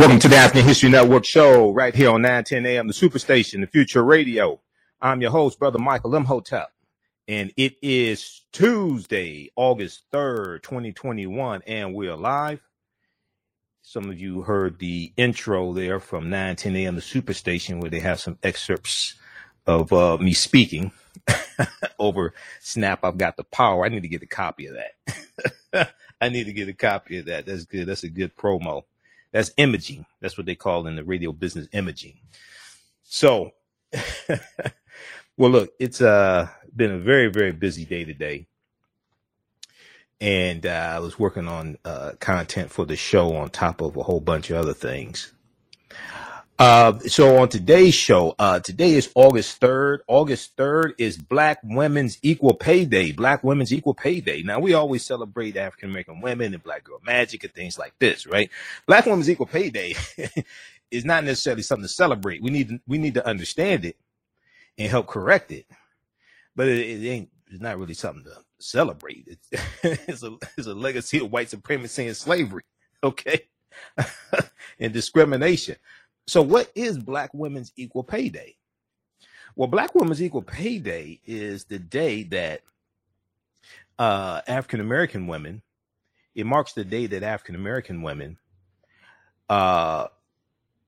Welcome to the African History Network show right here on 910 AM, the Superstation, the Future Radio. I'm your host, Brother Michael Imhotep, and it is Tuesday, August 3rd, 2021, and we're live. Some of you heard the intro there from 910 AM, the Superstation, where they have some excerpts of uh, me speaking over Snap. I've got the power. I need to get a copy of that. I need to get a copy of that. That's good. That's a good promo. That's imaging. That's what they call in the radio business imaging. So, well, look, it's uh, been a very, very busy day today. And uh, I was working on uh, content for the show on top of a whole bunch of other things. Uh, so on today's show, uh, today is August 3rd. August 3rd is Black Women's Equal Pay Day. Black Women's Equal Pay Day. Now we always celebrate African American women and Black Girl Magic and things like this, right? Black Women's Equal Pay Day is not necessarily something to celebrate. We need to, we need to understand it and help correct it, but it, it ain't. It's not really something to celebrate. It's, it's a it's a legacy of white supremacy and slavery, okay, and discrimination. So, what is Black Women's Equal Pay Day? Well, Black Women's Equal Pay Day is the day that uh, African American women, it marks the day that African American women, uh,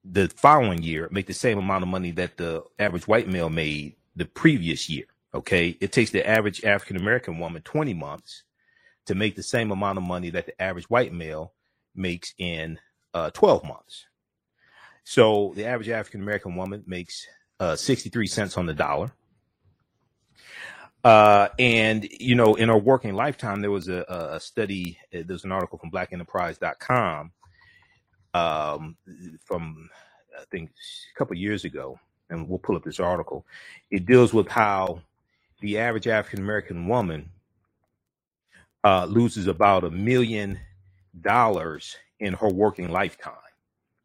the following year, make the same amount of money that the average white male made the previous year. Okay. It takes the average African American woman 20 months to make the same amount of money that the average white male makes in uh, 12 months. So the average African American woman makes uh, 63 cents on the dollar. Uh, and, you know, in her working lifetime, there was a, a study, uh, there's an article from blackenterprise.com um, from, I think, a couple years ago, and we'll pull up this article. It deals with how the average African American woman uh, loses about a million dollars in her working lifetime.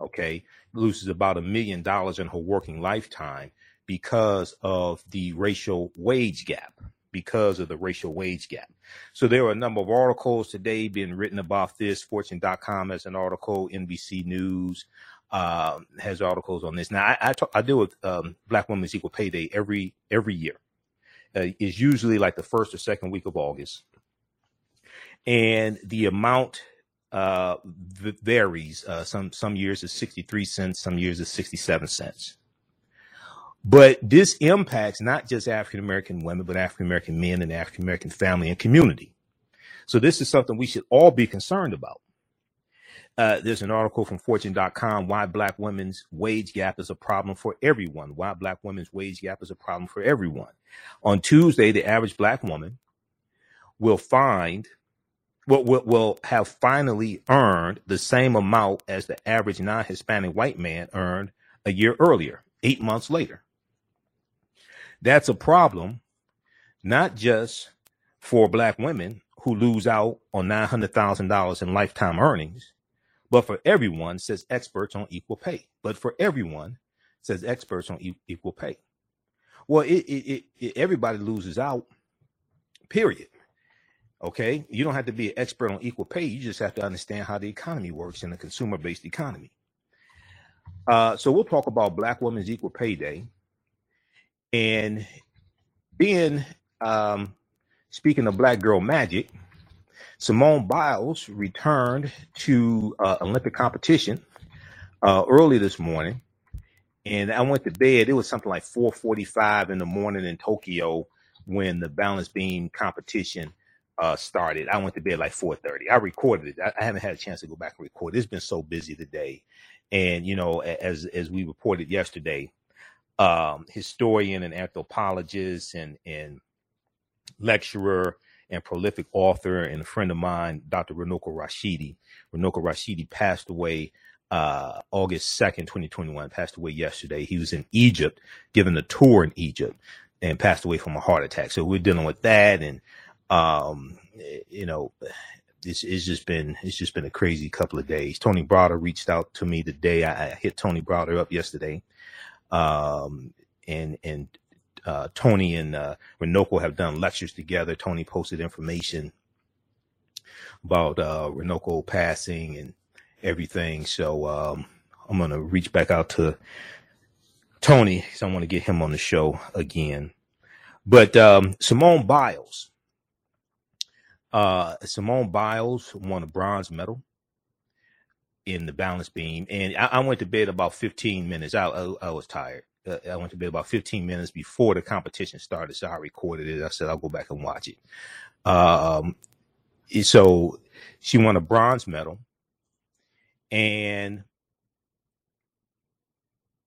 Okay loses about a million dollars in her working lifetime because of the racial wage gap because of the racial wage gap. So there are a number of articles today being written about this. Fortune.com has an article. NBC News uh, has articles on this. Now I I, talk, I deal with um, Black Women's Equal Pay Day every every year. Uh, it's usually like the first or second week of August, and the amount uh, varies. Uh, some some years is 63 cents, some years is 67 cents. But this impacts not just African American women, but African American men and African American family and community. So this is something we should all be concerned about. Uh, there's an article from fortune.com why black women's wage gap is a problem for everyone. Why black women's wage gap is a problem for everyone. On Tuesday, the average black woman will find will, will, will have finally earned the same amount as the average non Hispanic white man earned a year earlier, eight months later. That's a problem, not just for black women who lose out on $900,000 in lifetime earnings, but for everyone, says experts on equal pay. But for everyone, says experts on e- equal pay. Well, it, it, it, everybody loses out, period. Okay. You don't have to be an expert on equal pay. You just have to understand how the economy works in a consumer based economy. Uh, so we'll talk about Black Women's Equal Pay Day. And being, um, speaking of Black Girl Magic, Simone Biles returned to uh, Olympic competition uh, early this morning. And I went to bed. It was something like 4:45 in the morning in Tokyo when the balance beam competition uh, started. I went to bed like 4:30. I recorded it. I, I, haven't had a chance to go back and record. It's been so busy today, and you know, as as we reported yesterday, um, historian and anthropologist and and lecturer and prolific author and a friend of mine, Dr. Runoko Rashidi. Runoko Rashidi passed away uh, August 2nd, 2021, passed away yesterday. He was in Egypt, giving a tour in Egypt, and passed away from a heart attack. So we're dealing with that and um, you know, it's, it's just been it's just been a crazy couple of days. Tony Browder reached out to me today. I, I hit Tony Browder up yesterday, um, and and uh, Tony and uh, Runoko have done lectures together. Tony posted information about uh, Runoko passing and everything. So um, I'm gonna reach back out to Tony because I want to get him on the show again. But um, Simone Biles, uh, Simone Biles won a bronze medal in the balance beam, and I, I went to bed about 15 minutes. I, I, I was tired. Uh, I went to bed about 15 minutes before the competition started, so I recorded it. I said I'll go back and watch it. Um, so she won a bronze medal, and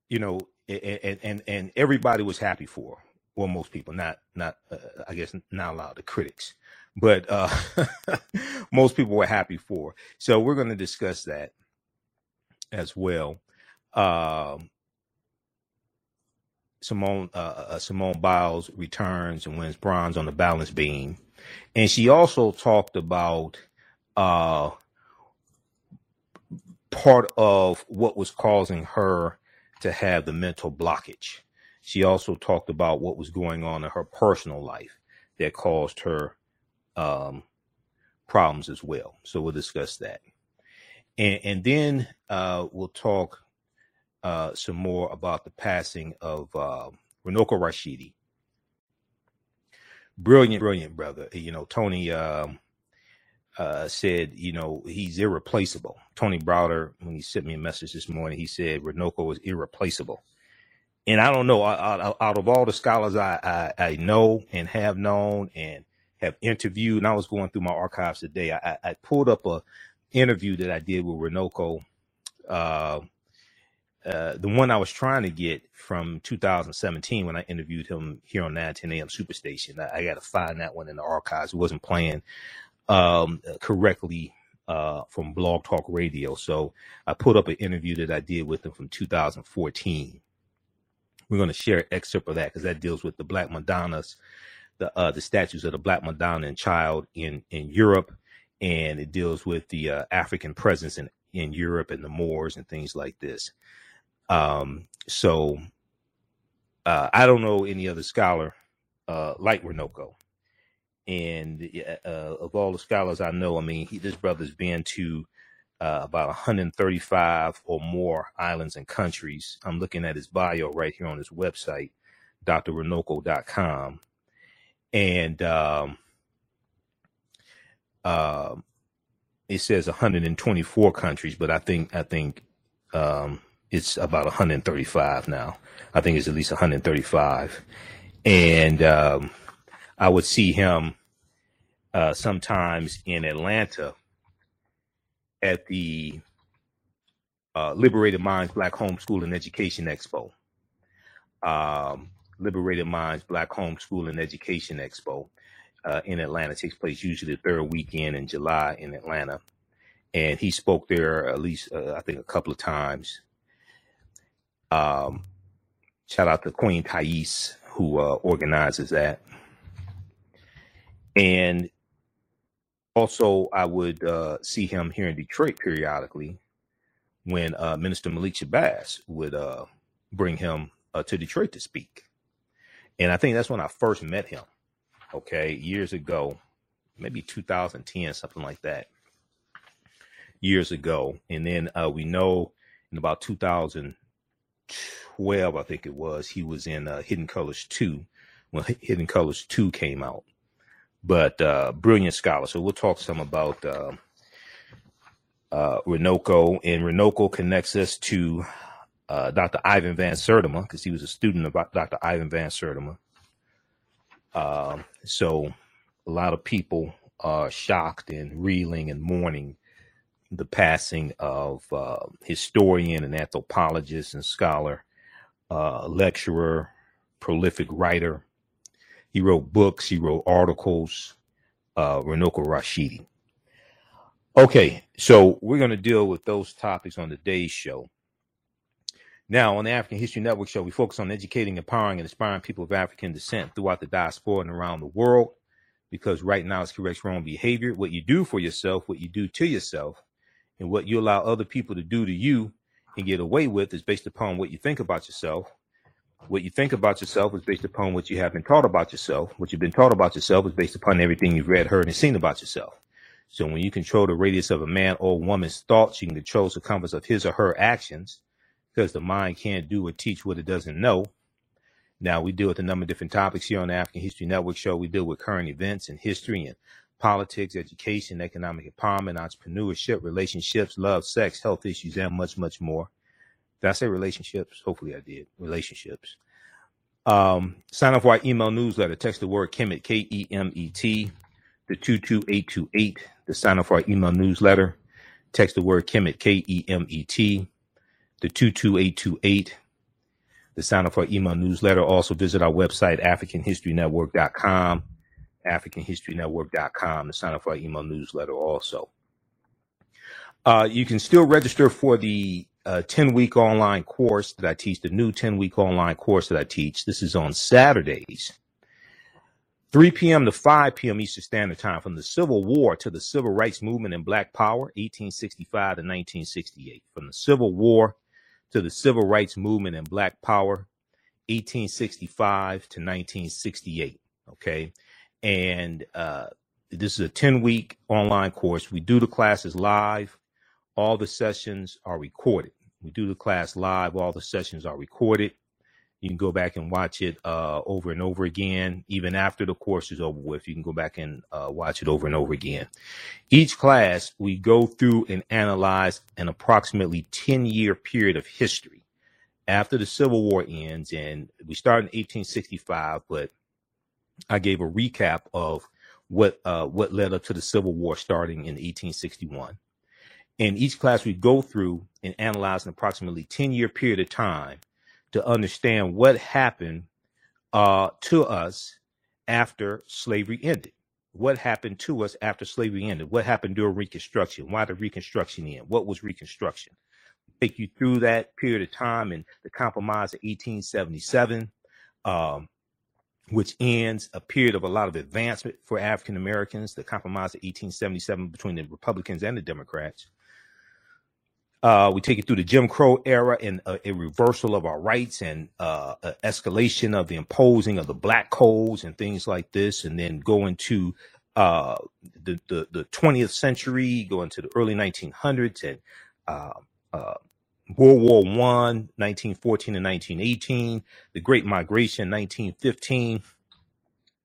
you know, and and and everybody was happy for her. Well, most people, not not uh, I guess not a lot of the critics, but uh, most people were happy for. So we're going to discuss that as well. Um, Simone uh, uh, Simone Biles returns and wins bronze on the balance beam, and she also talked about uh, part of what was causing her to have the mental blockage. She also talked about what was going on in her personal life that caused her um, problems as well. So we'll discuss that. And, and then uh, we'll talk uh, some more about the passing of uh, Runoko Rashidi. Brilliant, brilliant brother. You know, Tony um, uh, said, you know, he's irreplaceable. Tony Browder, when he sent me a message this morning, he said Runoko was irreplaceable. And I don't know, out, out of all the scholars I, I, I, know and have known and have interviewed, and I was going through my archives today, I, I pulled up a interview that I did with Runoko, uh, uh, the one I was trying to get from 2017 when I interviewed him here on 910 AM Superstation. I, I got to find that one in the archives. It wasn't playing um, correctly uh, from Blog Talk Radio. So I put up an interview that I did with him from 2014. We're going to share an excerpt of that because that deals with the Black Madonnas, the uh, the statues of the Black Madonna and Child in in Europe, and it deals with the uh, African presence in in Europe and the Moors and things like this. Um, so uh, I don't know any other scholar uh, like Runoko and uh, of all the scholars I know, I mean, he, this brother's been to uh, about 135 or more islands and countries. I'm looking at his bio right here on his website, drrunoko.com, and um, uh, it says 124 countries, but I think I think um, it's about 135 now. I think it's at least 135, and um, I would see him uh, sometimes in Atlanta at the uh, Liberated Minds Black Homeschool and Education Expo. Um, Liberated Minds Black Homeschool and Education Expo uh, in Atlanta it takes place usually the third weekend in July in Atlanta. And he spoke there at least, uh, I think, a couple of times. Um, shout out to Queen Thais, who uh, organizes that. And also, I would uh, see him here in Detroit periodically when uh, Minister Malik Shabazz would uh, bring him to Detroit to speak. And I think that's when I first met him, okay, years ago, maybe 2010, something like that, years ago. And then uh, we know in about 2012, I think it was, he was in uh, Hidden Colors 2 when Hidden Colors 2 came out but uh, brilliant scholar. So we'll talk some about uh, uh, Runoko, and Runoko connects us to uh, Dr. Ivan Van Sertima because he was a student of Dr. Ivan Van Sertima. Um, so a lot of people are shocked and reeling and mourning the passing of uh, historian and anthropologist and scholar, uh, lecturer, prolific writer, he wrote books, he wrote articles, uh, Runoko Rashidi. Okay, so we're going to deal with those topics on today's show. Now, on the African History Network show, we focus on educating, empowering, and inspiring people of African descent throughout the diaspora and around the world. Because right now it's correct wrong behavior. What you do for yourself, what you do to yourself, and what you allow other people to do to you and get away with is based upon what you think about yourself what you think about yourself is based upon what you have been taught about yourself. What you've been taught about yourself is based upon everything you've read, heard, and seen about yourself. So when you control the radius of a man or woman's thoughts, you can control the compass of his or her actions. Because the mind can't do or teach what it doesn't know. Now, we deal with a number of different topics here on the African History Network show. We deal with current events and history and politics, education, economic empowerment, entrepreneurship, relationships, love, sex, health issues, and much, much more. Did I say relationships? Hopefully I did. Relationships. Um, sign up for our email newsletter. Text the word Kemet, K E M E T, the 22828 to sign up for our email newsletter. Text the word Kemet, K E M E T, the 22828 to sign up for our email newsletter. Also visit our website, AfricanHistoryNetwork.com, AfricanHistoryNetwork.com to sign up for our email newsletter also. Uh, you can still register for the uh, 10 week online course that I teach, the new 10 week online course that I teach. This is on Saturdays, 3 p.m. to 5 p.m. Eastern Standard Time, from the Civil War to the Civil Rights Movement and Black Power, 1865 to 1968. From the Civil War to the Civil Rights Movement and Black Power, 1865 to 1968. Okay. And uh, this is a 10 week online course. We do the classes live all the sessions are recorded. We do the class live. All the sessions are recorded. You can go back and watch it uh, over and over again, even after the course is over with. You can go back and uh, watch it over and over again. Each class, we go through and analyze an approximately 10 year period of history after the Civil War ends. And we start in 1865, but I gave a recap of what uh, what led up to the Civil War starting in 1861. In each class, we go through and analyze an approximately 10 year period of time to understand what happened uh, to us after slavery ended. What happened to us after slavery ended? What happened during Reconstruction? Why did Reconstruction end? What was Reconstruction? Take you through that period of time and the Compromise of 1877, um, which ends a period of a lot of advancement for African Americans. The Compromise of 1877 between the Republicans and the Democrats. Uh, we take it through the Jim Crow era and a, reversal of our rights and uh, escalation of the imposing of the black codes and things like this, and then go into uh, the, the, the 20th century, go into the early 1900s and uh, uh, World War One, 1914 and 1918, the Great Migration, 1915 to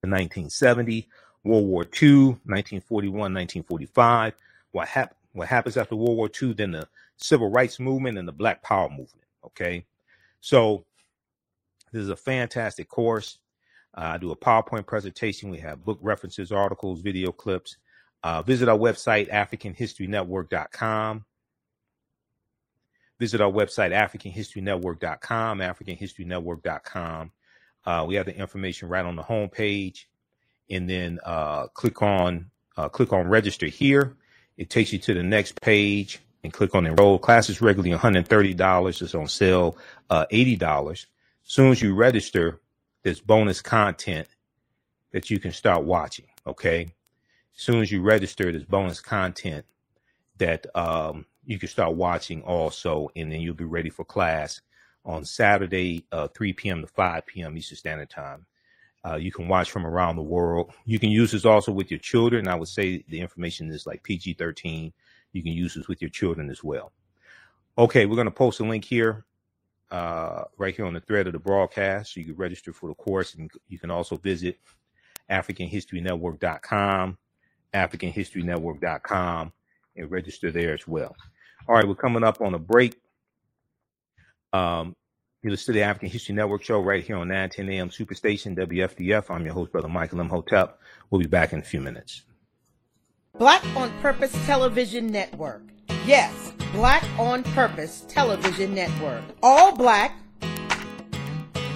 1970, World War II, 1941, 1945. What? What happens after World War II? Then the civil rights movement and the Black Power movement. Okay, so this is a fantastic course. Uh, I do a PowerPoint presentation. We have book references, articles, video clips. Uh, visit our website, AfricanHistoryNetwork.com. Visit our website, AfricanHistoryNetwork.com, AfricanHistoryNetwork.com. Uh, we have the information right on the homepage, and then uh, click on uh, click on register here. It takes you to the next page and click on enroll. Class is regularly $130. It's on sale uh, $80. As soon as you register, there's bonus content that you can start watching. Okay. As soon as you register, there's bonus content that um, you can start watching also, and then you'll be ready for class on Saturday, uh, 3 p.m. to 5 p.m. Eastern Standard Time. Uh, you can watch from around the world. You can use this also with your children. I would say the information is like PG 13 you can use this with your children as well. Okay, we're going to post a link here, uh, right here on the thread of the broadcast. So you can register for the course, and you can also visit AfricanHistoryNetwork.com, AfricanHistoryNetwork.com, and register there as well. All right, we're coming up on a break. Um, you listen to the African History Network show right here on 910 AM Superstation, WFDF. I'm your host, Brother Michael Imhotep. We'll be back in a few minutes. Black on Purpose Television Network. Yes, Black on Purpose Television Network. All black,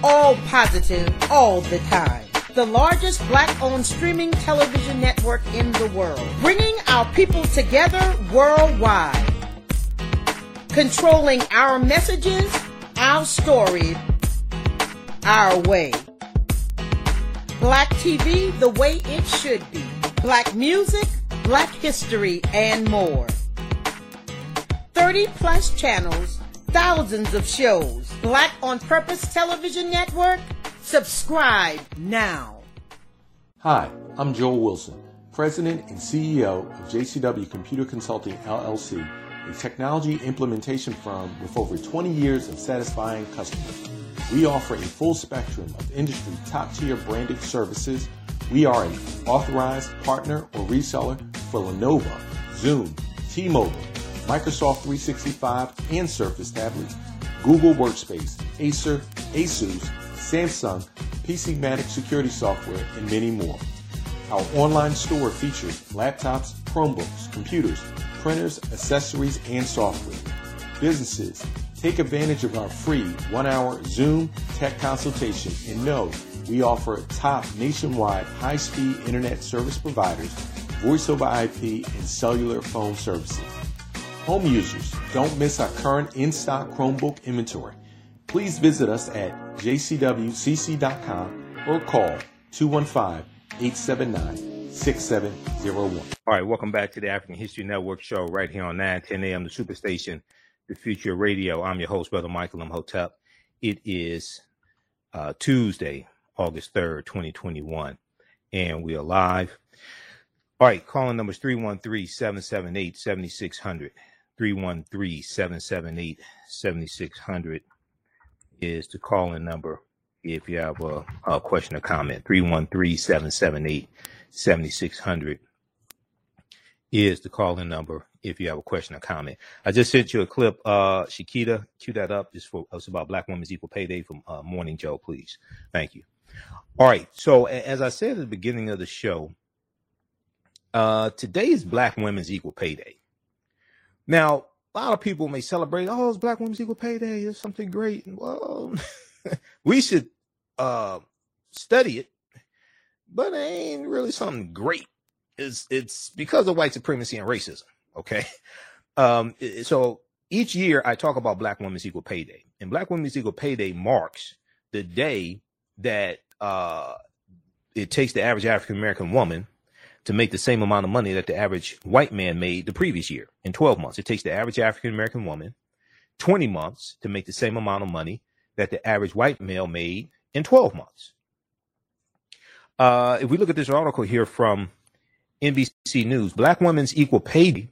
all positive, all the time. The largest black owned streaming television network in the world. Bringing our people together worldwide. Controlling our messages, our story, our way. Black TV the way it should be. Black music, Black history, and more. 30 plus channels, thousands of shows. Black on Purpose Television Network. Subscribe now. Hi, I'm Joel Wilson, President and CEO of JCW Computer Consulting LLC a technology implementation firm with over 20 years of satisfying customers. We offer a full spectrum of industry top tier branded services. We are an authorized partner or reseller for Lenovo, Zoom, T-Mobile, Microsoft 365 and Surface tablets, Google Workspace, Acer, Asus, Samsung, PCmatic security software, and many more. Our online store features laptops, Chromebooks, computers, printers, accessories, and software. Businesses, take advantage of our free one hour Zoom tech consultation and know we offer top nationwide high speed internet service providers, voice over IP, and cellular phone services. Home users, don't miss our current in stock Chromebook inventory. Please visit us at jcwcc.com or call 215 879 6701. All right, welcome back to the African History Network show right here on 910 a.m. the Superstation, the Future Radio. I'm your host, Brother Michael Imhotep. It is uh, Tuesday, August 3rd, 2021, and we are live. All right, calling numbers 313 778 7600. 313 778 7600 is the calling number if you have a, a question or comment. 313 778 7600 is the calling number if you have a question or comment. I just sent you a clip. Uh, Shakita, cue that up. Just for us about Black Women's Equal Pay Day from uh, Morning Joe, please. Thank you. All right. So, as I said at the beginning of the show, uh, today is Black Women's Equal Pay Day. Now, a lot of people may celebrate, oh, it's Black Women's Equal Pay Day. It's something great. Well, we should uh, study it, but it ain't really something great. It's it's because of white supremacy and racism. Okay, um, so each year I talk about Black Women's Equal Pay Day, and Black Women's Equal Pay Day marks the day that uh, it takes the average African American woman to make the same amount of money that the average white man made the previous year in 12 months. It takes the average African American woman 20 months to make the same amount of money that the average white male made in 12 months. Uh, if we look at this article here from NBC News, Black women's equal pay.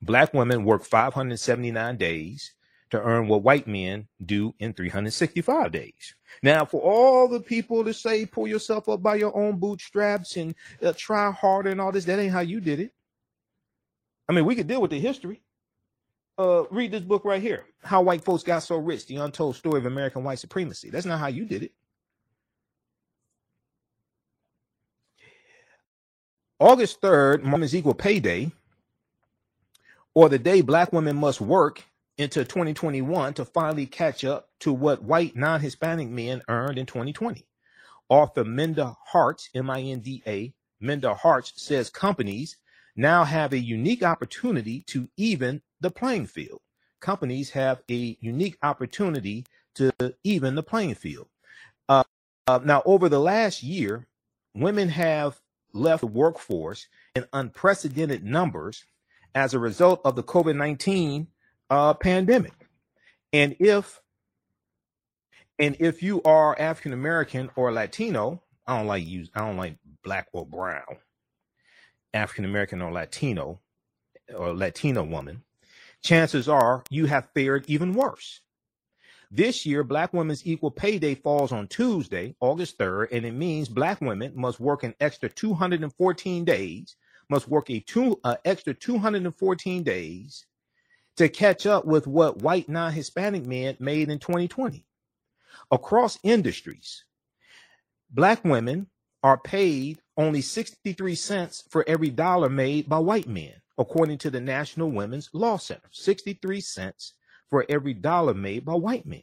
Black women work 579 days to earn what white men do in 365 days. Now, for all the people to say, pull yourself up by your own bootstraps and uh, try harder and all this, that ain't how you did it. I mean, we could deal with the history. Uh, read this book right here How White Folks Got So Rich The Untold Story of American White Supremacy. That's not how you did it. August 3rd, Women's Equal Pay Day, or the day black women must work into 2021 to finally catch up to what white non Hispanic men earned in 2020. Author Minda Harts, M I N D A, Minda Harts says companies now have a unique opportunity to even the playing field. Companies have a unique opportunity to even the playing field. Uh, uh, now, over the last year, women have left the workforce in unprecedented numbers as a result of the COVID 19 uh, pandemic. And if and if you are African American or Latino, I don't like use I don't like black or brown. African American or Latino or Latina woman, chances are you have fared even worse. This year, Black Women's Equal Pay Day falls on Tuesday, August 3rd, and it means Black women must work an extra 214 days, must work a two uh, extra 214 days to catch up with what white non Hispanic men made in 2020. Across industries, black women are paid only 63 cents for every dollar made by white men, according to the National Women's Law Center. 63 cents for every dollar made by white men.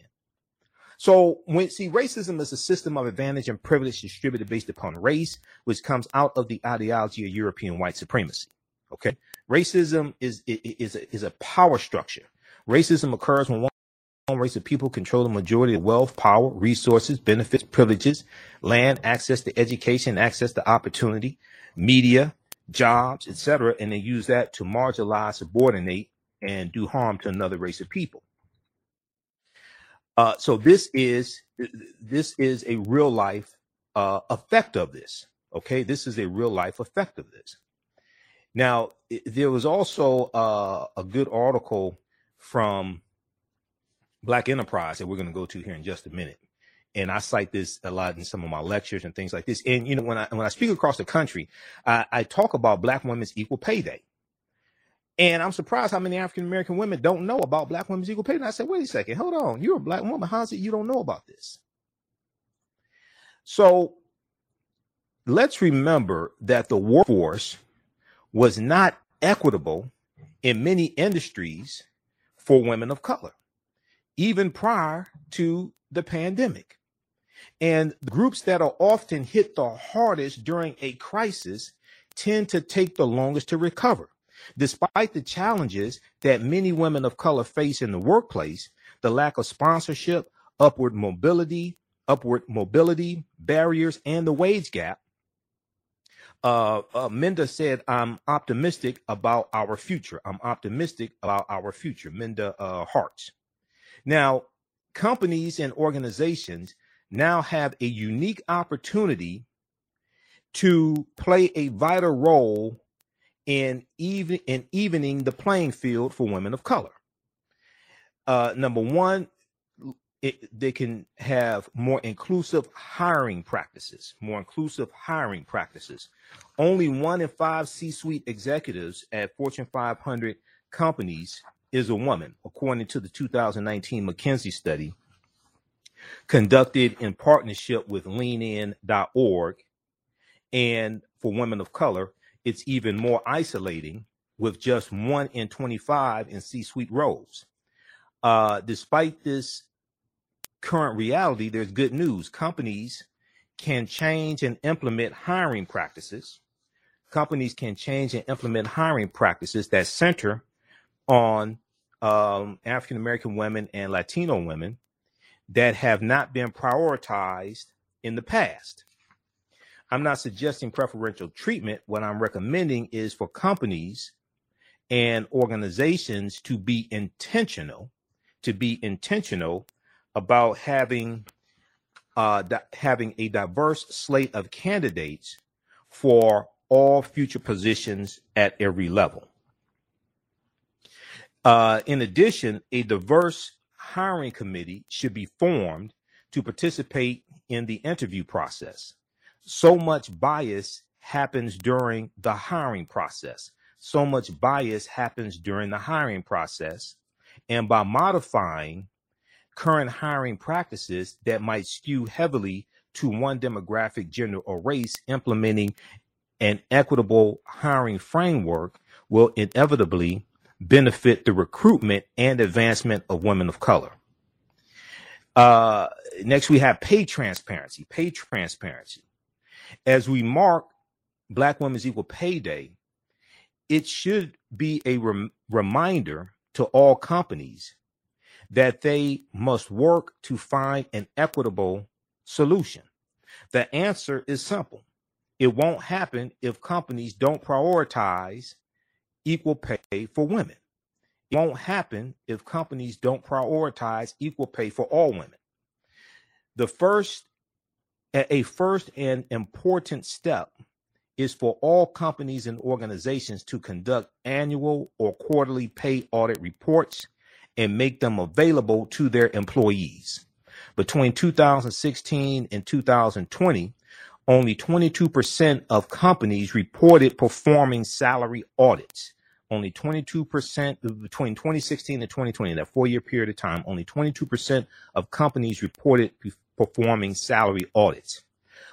So when see racism is a system of advantage and privilege distributed based upon race, which comes out of the ideology of European white supremacy. Okay. Racism is, is, is a power structure. Racism occurs when one race of people control the majority of wealth, power, resources, benefits, privileges, land, access to education, access to opportunity, media, jobs, etc., and they use that to marginalize, subordinate, and do harm to another race of people. Uh, so this is this is a real life uh, effect of this. Okay, this is a real life effect of this. Now, there was also uh, a good article from Black Enterprise that we're going to go to here in just a minute. And I cite this a lot in some of my lectures and things like this. And you know, when I when I speak across the country, I, I talk about Black women's equal pay day. And I'm surprised how many African American women don't know about Black women's equal pay. And I said, wait a second, hold on. You're a Black woman. How is it you don't know about this? So let's remember that the workforce was not equitable in many industries for women of color, even prior to the pandemic. And groups that are often hit the hardest during a crisis tend to take the longest to recover. Despite the challenges that many women of color face in the workplace, the lack of sponsorship, upward mobility, upward mobility barriers, and the wage gap, uh, uh, Minda said, I'm optimistic about our future. I'm optimistic about our future. Minda uh, Harts. Now, companies and organizations now have a unique opportunity to play a vital role in even in evening the playing field for women of color. Uh, number one, it, they can have more inclusive hiring practices. More inclusive hiring practices. Only one in five C-suite executives at Fortune 500 companies is a woman, according to the 2019 McKinsey study conducted in partnership with leanin.org. And for women of color, it's even more isolating with just one in 25 in C suite roles. Uh, despite this current reality, there's good news. Companies can change and implement hiring practices. Companies can change and implement hiring practices that center on um, African American women and Latino women that have not been prioritized in the past. I'm not suggesting preferential treatment. What I'm recommending is for companies and organizations to be intentional, to be intentional about having uh, di- having a diverse slate of candidates for all future positions at every level. Uh, in addition, a diverse hiring committee should be formed to participate in the interview process. So much bias happens during the hiring process. So much bias happens during the hiring process. And by modifying current hiring practices that might skew heavily to one demographic, gender, or race, implementing an equitable hiring framework will inevitably benefit the recruitment and advancement of women of color. Uh, next, we have pay transparency. Pay transparency. As we mark Black Women's Equal Pay Day, it should be a rem- reminder to all companies that they must work to find an equitable solution. The answer is simple. It won't happen if companies don't prioritize equal pay for women. It won't happen if companies don't prioritize equal pay for all women. The first, a first and important step is for all companies and organizations to conduct annual or quarterly pay audit reports and make them available to their employees. Between 2016 and 2020, only 22% of companies reported performing salary audits. Only 22% between 2016 and 2020, that four year period of time, only 22% of companies reported performing salary audits,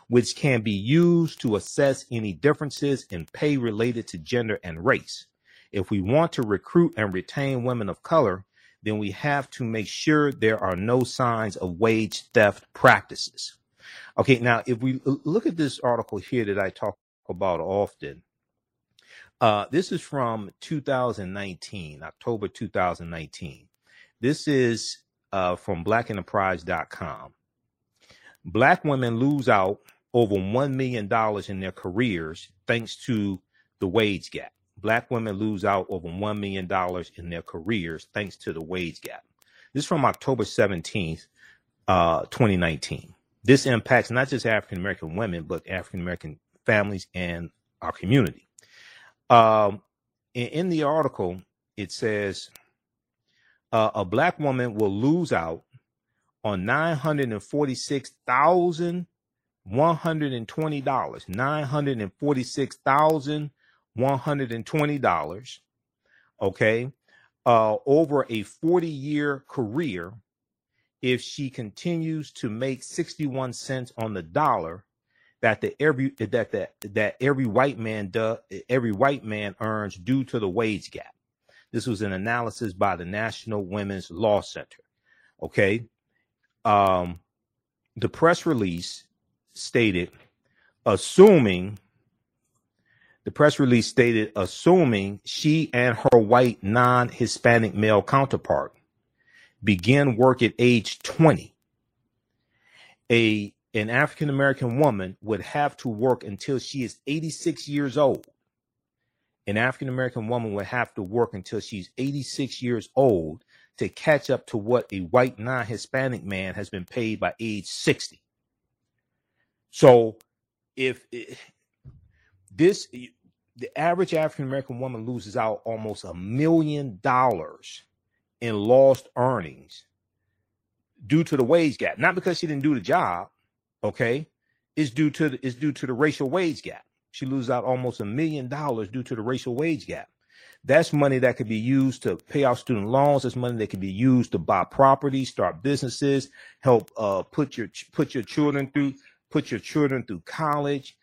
which can be used to assess any differences in pay related to gender and race. If we want to recruit and retain women of color, then we have to make sure there are no signs of wage theft practices. Okay, now if we look at this article here that I talk about often, uh, this is from 2019, October 2019. This is uh, from blackenterprise.com. Black women lose out over $1 million in their careers thanks to the wage gap. Black women lose out over $1 million in their careers thanks to the wage gap. This is from October 17th, uh, 2019. This impacts not just African American women, but African American families and our community. Um, in, in the article, it says uh, a black woman will lose out on nine hundred and forty-six thousand one hundred and twenty dollars. Nine hundred and forty-six thousand one hundred and twenty dollars. Okay, uh, over a forty-year career, if she continues to make sixty-one cents on the dollar that the every that that that every white man does every white man earns due to the wage gap. This was an analysis by the National Women's Law Center. Okay. Um, the press release stated, assuming the press release stated, assuming she and her white non Hispanic male counterpart begin work at age 20, a an African American woman would have to work until she is 86 years old. An African American woman would have to work until she's 86 years old to catch up to what a white non Hispanic man has been paid by age 60. So if it, this, the average African American woman loses out almost a million dollars in lost earnings due to the wage gap, not because she didn't do the job, okay, it's due to the, is due to the racial wage gap. She loses out almost a million dollars due to the racial wage gap. That's money that could be used to pay off student loans. That's money that could be used to buy property, start businesses, help uh, put your put your children through put your children through college,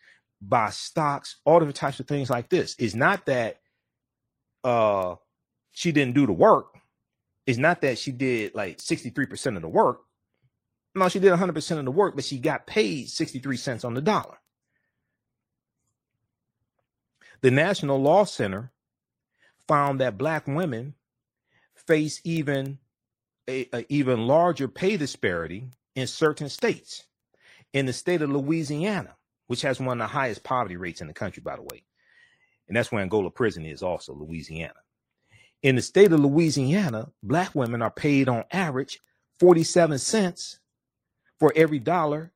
buy stocks, all different types of things like this. It's not that uh, she didn't do the work. It's not that she did like 63% of the work. No, she did 100% of the work, but she got paid 63 cents on the dollar. The National Law Center found that black women face even a, a, even larger pay disparity in certain states. In the state of Louisiana, which has one of the highest poverty rates in the country, by the way, and that's where Angola Prison is, also Louisiana. In the state of Louisiana, black women are paid on average 47 cents for every dollar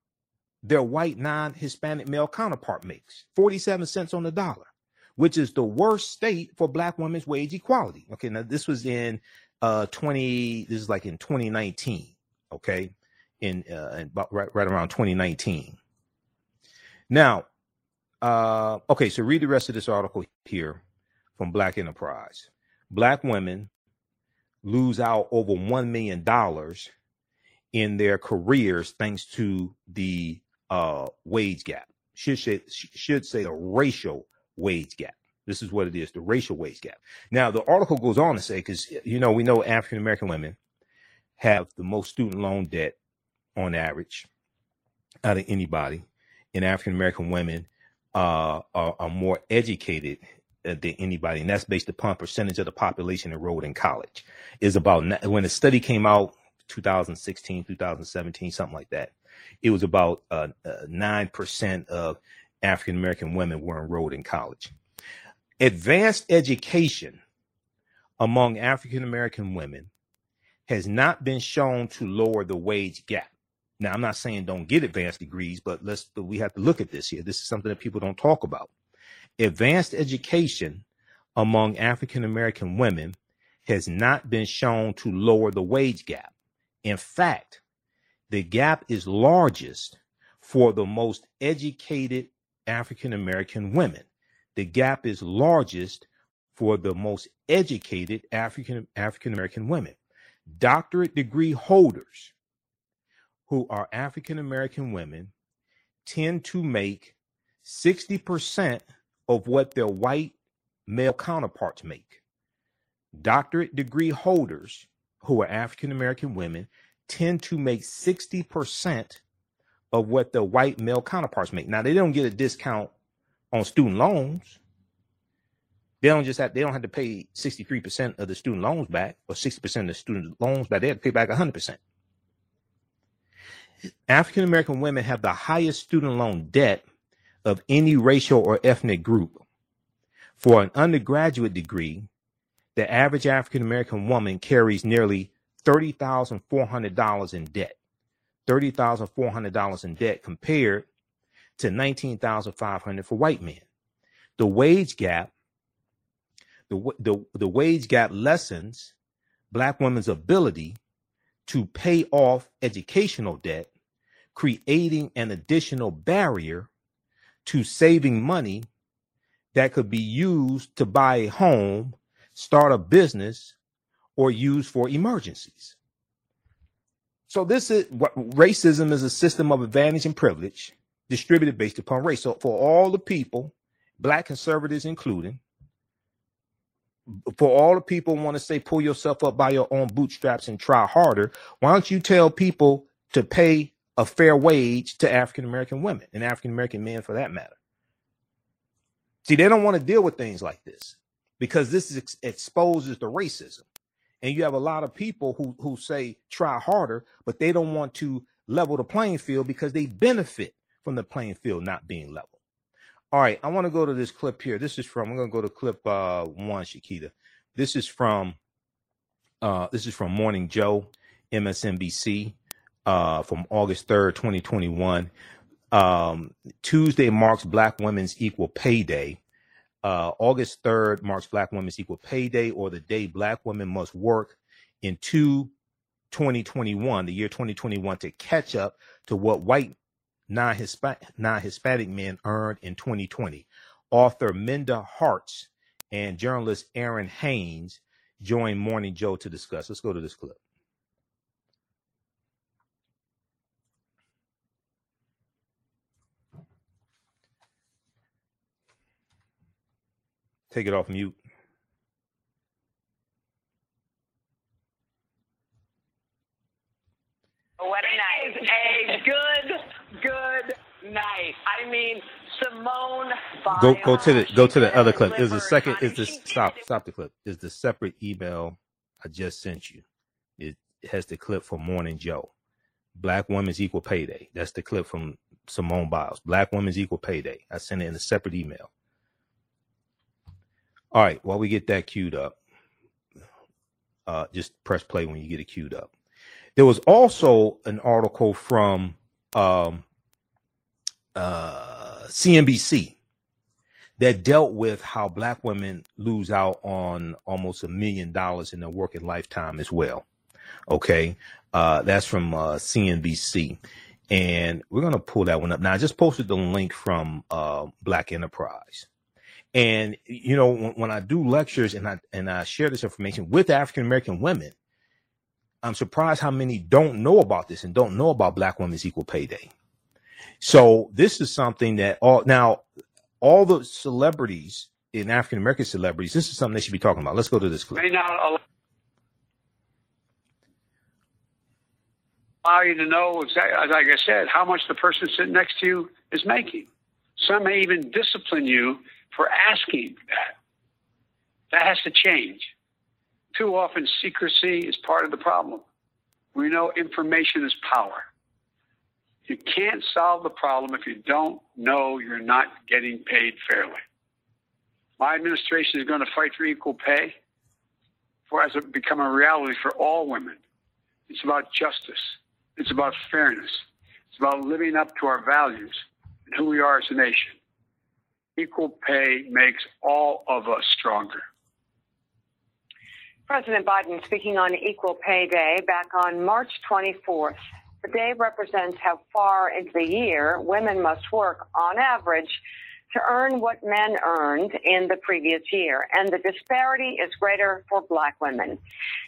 their white non Hispanic male counterpart makes 47 cents on the dollar, which is the worst state for black women's wage equality. Okay, now this was in uh 20, this is like in 2019, okay, in, uh, about right, right around 2019. Now, uh, okay, so read the rest of this article here from Black Enterprise. Black women lose out over $1 million in their careers thanks to the uh, wage gap. Should say, should say the racial wage gap. This is what it is, the racial wage gap. Now, the article goes on to say, because, you know, we know African American women have the most student loan debt on average out of anybody. And African American women uh, are, are, more educated uh, than anybody. And that's based upon percentage of the population enrolled in college. Is about when the study came out 2016, 2017, something like that. It was about uh, uh, 9% of African American women were enrolled in college. Advanced education among African American women has not been shown to lower the wage gap. Now, I'm not saying don't get advanced degrees, but let's but we have to look at this here. This is something that people don't talk about. Advanced education among African American women has not been shown to lower the wage gap. In fact, the gap is largest for the most educated African American women. The gap is largest for the most educated African African American women. Doctorate degree holders who are African American women tend to make 60% of what their white male counterparts make. Doctorate degree holders who are African American women tend to make 60% of what their white male counterparts make. Now they don't get a discount on student loans. They don't just have they don't have to pay 63% of the student loans back or 60% of the student loans back. They have to pay back 100%. African American women have the highest student loan debt of any racial or ethnic group. For an undergraduate degree, the average African American woman carries nearly $30,400 in debt. $30,400 in debt compared to 19,500 for white men. The wage gap The, the, the wage gap lessens black women's ability to pay off educational debt, creating an additional barrier to saving money that could be used to buy a home, start a business, or use for emergencies. So this is what racism is a system of advantage and privilege distributed based upon race. So for all the people, black conservatives including, for all the people want to say pull yourself up by your own bootstraps and try harder, why don't you tell people to pay a fair wage to African American women and African American men for that matter? See, they don't want to deal with things like this because this ex- exposes the racism. And you have a lot of people who who say try harder, but they don't want to level the playing field because they benefit from the playing field not being level. All right, I want to go to this clip here. This is from I'm going to go to clip uh, one, Shakita. This is from uh, this is from Morning Joe, MSNBC, uh, from August third, 2021. Um, Tuesday marks Black Women's Equal Pay Day. Uh, August 3rd marks Black Women's Equal Pay Day, or the day Black women must work in two 2021, the year 2021, to catch up to what white non-Hispanic, men earned in 2020. Author Minda Harts and journalist Errin Haines join Morning Joe to discuss. Let's go to this clip. Take it off mute. What a night. A good, good night. I mean, Simone Go go to the go to the other clip. Is the second is this stop stop the clip. Is the separate email I just sent you. It has the clip from Morning Joe. Black Women's Equal payday. That's the clip from Simone Biles. Black Women's Equal payday. I sent it in a separate email. All right, while we get that queued up, uh, just press play when you get it queued up. There was also an article from um, uh, CNBC that dealt with how black women lose out on almost a million dollars in their working lifetime as well. Okay. Uh, that's from uh, CNBC. And we're going to pull that one up. Now, I just posted the link from uh, Black Enterprise. And, you know, when, when I do lectures and I, and I share this information with African American women, I'm surprised how many don't know about this and don't know about Black Women's Equal Pay Day. So this is something that all now all the celebrities in African American celebrities, this is something they should be talking about. Let's go to this clip. may not allow you to know exactly, like I said, how much the person sitting next to you is making. Some may even discipline you for asking that. That has to change. Too often, secrecy is part of the problem. We know information is power. You can't solve the problem if you don't know you're not getting paid fairly. My administration is going to fight for equal pay for as it become a reality for all women. It's about justice. It's about fairness. It's about living up to our values and who we are as a nation. Equal pay makes all of us stronger. President Biden speaking on Equal Pay Day back on March 24th. The day represents how far into the year women must work on average to earn what men earned in the previous year. And the disparity is greater for black women.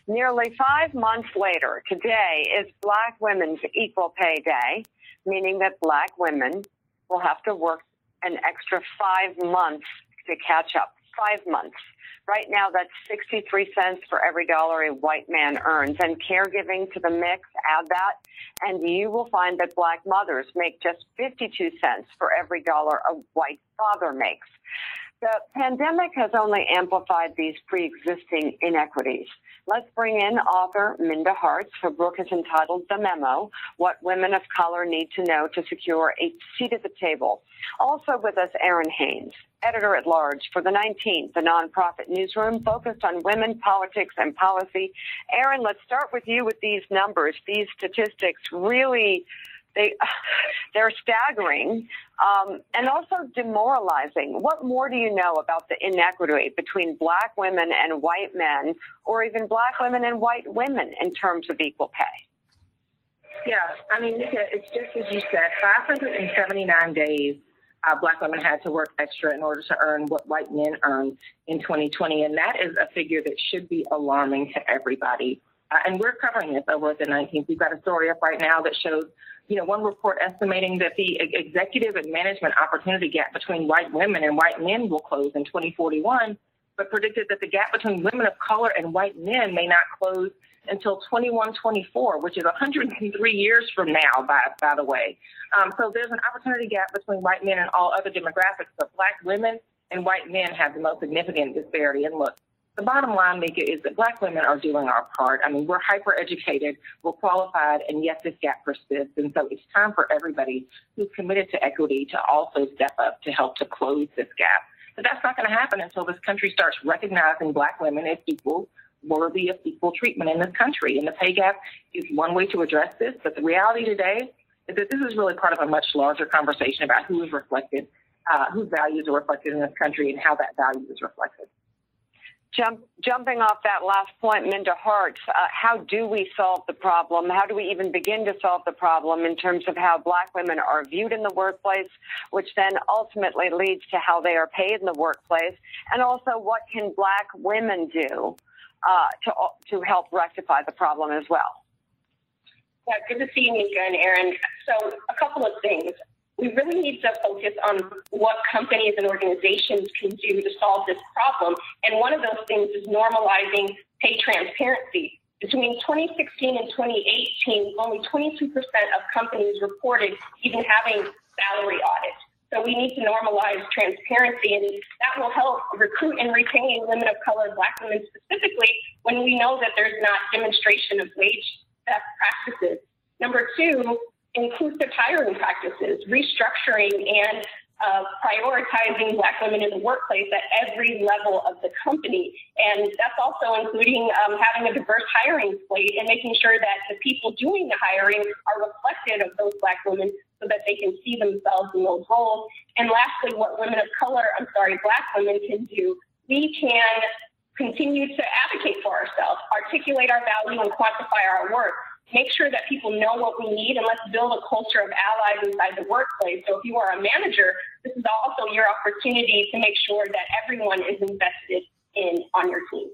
Nearly five months later, today is Black Women's Equal Pay Day, meaning that black women will have to work an extra five months to catch up. Five months. Right now, that's 63 cents for every dollar a white man earns. And caregiving to the mix, add that, and you will find that black mothers make just 52 cents for every dollar a white father makes. The pandemic has only amplified these pre-existing inequities. Let's bring in author Minda Harts. Her book is entitled The Memo, What Women of Color Need to Know to Secure a Seat at the Table. Also with us, Errin Haines, editor at large for the 19th, the nonprofit newsroom focused on women, politics, and policy. Errin, let's start with you with these numbers. These statistics really They, they're staggering um, and also demoralizing. What more do you know about the inequity between black women and white men, or even black women and white women in terms of equal pay? Yeah, I mean, it's just as you said 579 days uh, black women had to work extra in order to earn what white men earned in 2020. And that is a figure that should be alarming to everybody. Uh, and we're covering this over at the 19th. We've got a story up right now that shows, you know, one report estimating that the executive and management opportunity gap between white women and white men will close in 2041, but predicted that the gap between women of color and white men may not close until 2124, which is 103 years from now, by, by the way. Um, so there's an opportunity gap between white men and all other demographics, but black women and white men have the most significant disparity. And look, the bottom line, Mika, is that black women are doing our part. I mean, we're hyper educated, we're qualified, and yet this gap persists. And so it's time for everybody who's committed to equity to also step up to help to close this gap. But that's not going to happen until this country starts recognizing black women as equal worthy of equal treatment in this country. And the pay gap is one way to address this. But the reality today is that this is really part of a much larger conversation about who is reflected, uh, whose values are reflected in this country, and how that value is reflected. Jump, jumping off that last point, Minda Hart, uh, how do we solve the problem? How do we even begin to solve the problem in terms of how black women are viewed in the workplace, which then ultimately leads to how they are paid in the workplace? And also, what can black women do uh, to, to help rectify the problem as well. Yeah, good to see you, Mika and Errin. So, a couple of things. We really need to focus on what companies and organizations can do to solve this problem. And one of those things is normalizing pay transparency. Between 2016 and 2018, only 22% of companies reported even having salary audits. So we need to normalize transparency, and that will help recruit and retain women of color, Black women specifically, when we know that there's not demonstration of wage best practices. Number two, inclusive hiring practices, restructuring and uh, prioritizing Black women in the workplace at every level of the company. And that's also including um, having a diverse hiring slate and making sure that the people doing the hiring are reflected of those Black women so that they can see themselves in those roles. And lastly, what women of color, I'm sorry, black women can do, we can continue to advocate for ourselves, articulate our value and quantify our work, make sure that people know what we need, and let's build a culture of allies inside the workplace. So if you are a manager, this is also your opportunity to make sure that everyone is invested in on your team.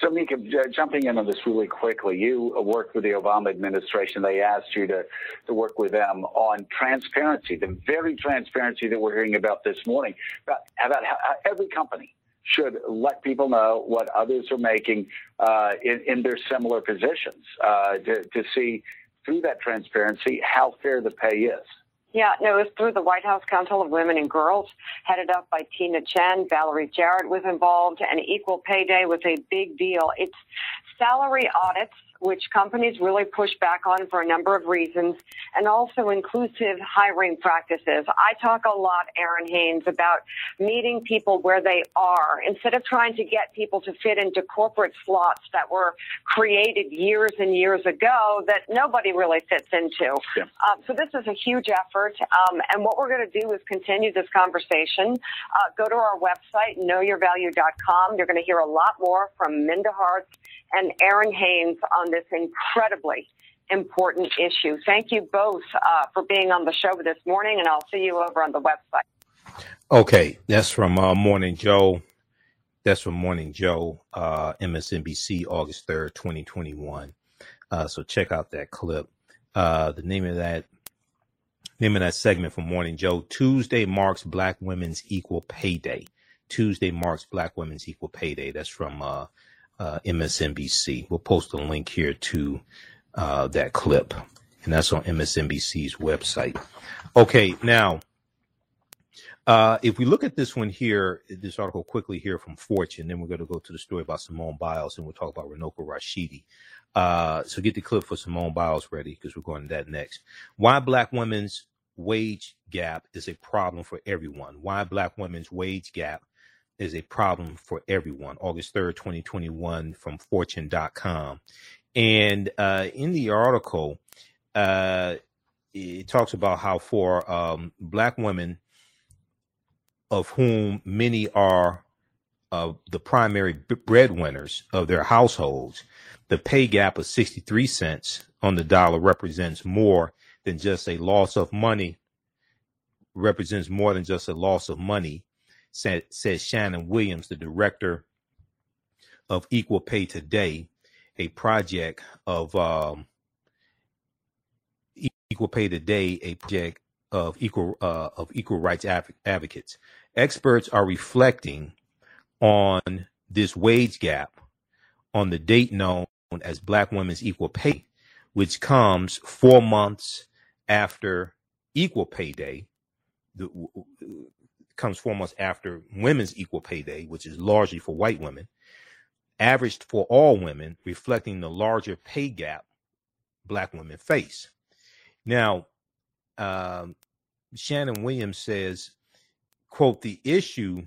So, Mika, jumping in on this really quickly, you worked with the Obama administration. They asked you to, to work with them on transparency, the very transparency that we're hearing about this morning, about, about how every company should let people know what others are making uh, in, in, their similar positions uh, to, to see through that transparency how fair the pay is. Yeah, no, it was through the White House Council of Women and Girls, headed up by Tina Tchen. Valerie Jarrett was involved, and Equal Pay Day was a big deal. It's salary audits which companies really push back on for a number of reasons, and also inclusive hiring practices. I talk a lot, Errin Haines, about meeting people where they are instead of trying to get people to fit into corporate slots that were created years and years ago that nobody really fits into. Yeah. Um, so this is a huge effort, um, and what we're going to do is continue this conversation. Uh, go to our website, knowyourvalue.com. You're going to hear a lot more from Minda Hart and Errin Haines on this incredibly important issue. Thank you both uh, for being on the show this morning, and I'll see you over on the website. Okay, that's from uh, Morning Joe. That's from Morning Joe, uh, MSNBC, August 3rd, 2021. Uh, so check out that clip. Uh, the name of that name of that segment from Morning Joe, Tuesday marks Black Women's Equal Pay Day. Tuesday marks Black Women's Equal Pay Day. That's from uh, MSNBC. We'll post a link here to uh, that clip, and that's on MSNBC's website. Okay, now, uh, if we look at this one here, this article quickly here from Fortune, then we're going to go to the story about Simone Biles, and we'll talk about Runoko Rashidi. Uh, so get the clip for Simone Biles ready because we're going to that next. Why black women's wage gap is a problem for everyone. Why black women's wage gap is a problem for everyone. August 3rd, 2021 from fortune.com. And uh, in the article, uh, it talks about how for um, black women, of whom many are uh, the primary breadwinners of their households, the pay gap of 63 cents on the dollar represents more than just a loss of money, represents more than just a loss of money, said, said Shannon Williams, the director of Equal Pay Today, a project of um, Equal Pay Today, a project of equal uh, of equal rights advocates. Experts are reflecting on this wage gap on the date known as Black Women's Equal Pay, which comes four months after Equal Pay Day. The, comes four months after Women's Equal Pay Day, which is largely for white women, averaged for all women, reflecting the larger pay gap Black women face. Now, um, Shannon Williams says, quote, the issue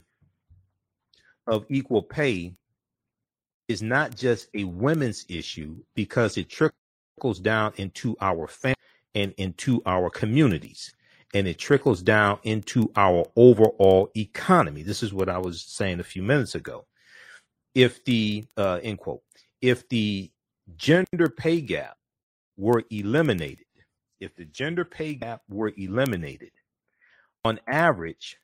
of equal pay is not just a women's issue because it trickles down into our family and into our communities and it trickles down into our overall economy. This is what I was saying a few minutes ago. If the uh, end quote, if the gender pay gap were eliminated, if the gender pay gap were eliminated, on average,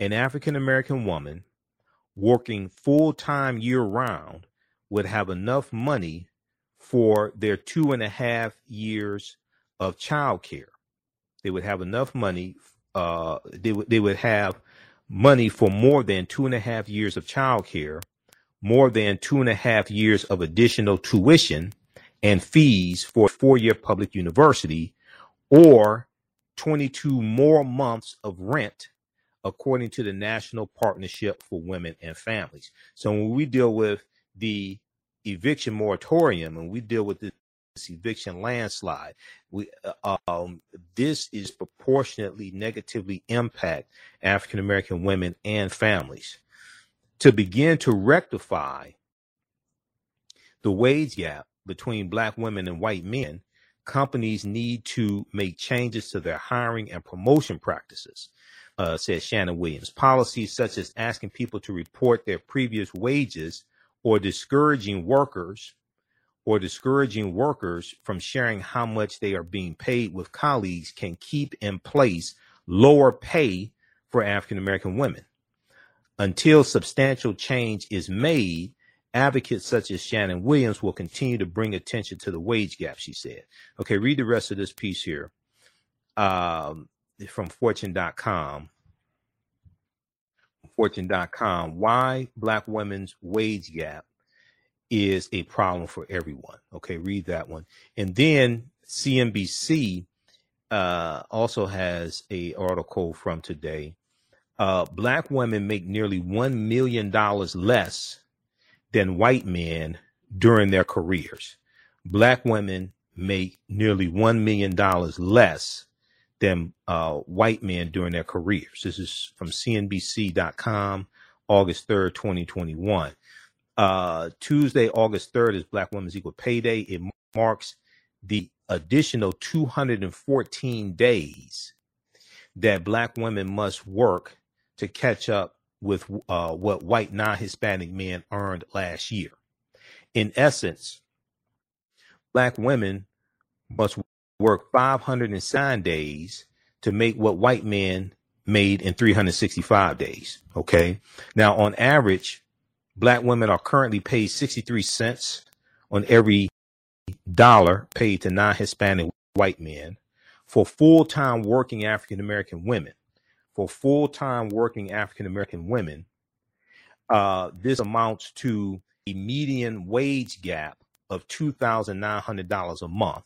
an African American woman working full time year round would have enough money for their two and a half years of child care. They would have enough money. Uh, they would they would have money for more than two and a half years of child care, more than two and a half years of additional tuition and fees for a four year public university or 22 more months of rent according to the National Partnership for Women and Families. So when we deal with the eviction moratorium and we deal with this eviction landslide, we uh, um, this is proportionately negatively impact African American women and families. To begin to rectify the wage gap between black women and white men, companies need to make changes to their hiring and promotion practices, uh, says Shannon Williams. Policies such as asking people to report their previous wages or discouraging workers or discouraging workers from sharing how much they are being paid with colleagues can keep in place lower pay for African American women. Until substantial change is made, Advocates such as Shannon Williams will continue to bring attention to the wage gap, she said. Okay, read the rest of this piece here um, from fortune.com. Fortune.com. Why black women's wage gap is a problem for everyone. Okay, read that one. And then CNBC uh, also has a article from today. Uh, black women make nearly one million dollars less than white men during their careers. Black women make nearly $1 million less than uh, white men during their careers. This is from CNBC.com, August 3rd, 2021. Uh, Tuesday, August 3rd is Black Women's Equal Pay Day. It marks the additional 214 days that Black women must work to catch up with uh, what white non-Hispanic men earned last year. In essence, black women must work 509 days to make what white men made in 365 days. Okay. Now, on average, black women are currently paid 63 cents on every dollar paid to non-Hispanic white men for full-time working African American women for full time working African American women, uh, this amounts to a median wage gap of $2,900 a month,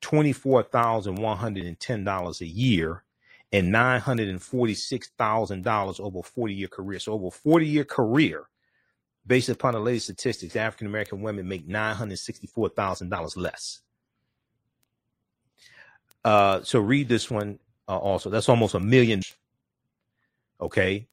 $24,110 a year, and $946,000 over a 40 year career. So, over a 40 year career, based upon the latest statistics, African American women make $964,000 less. Uh, so, read this one uh, also. That's almost a million. Okay.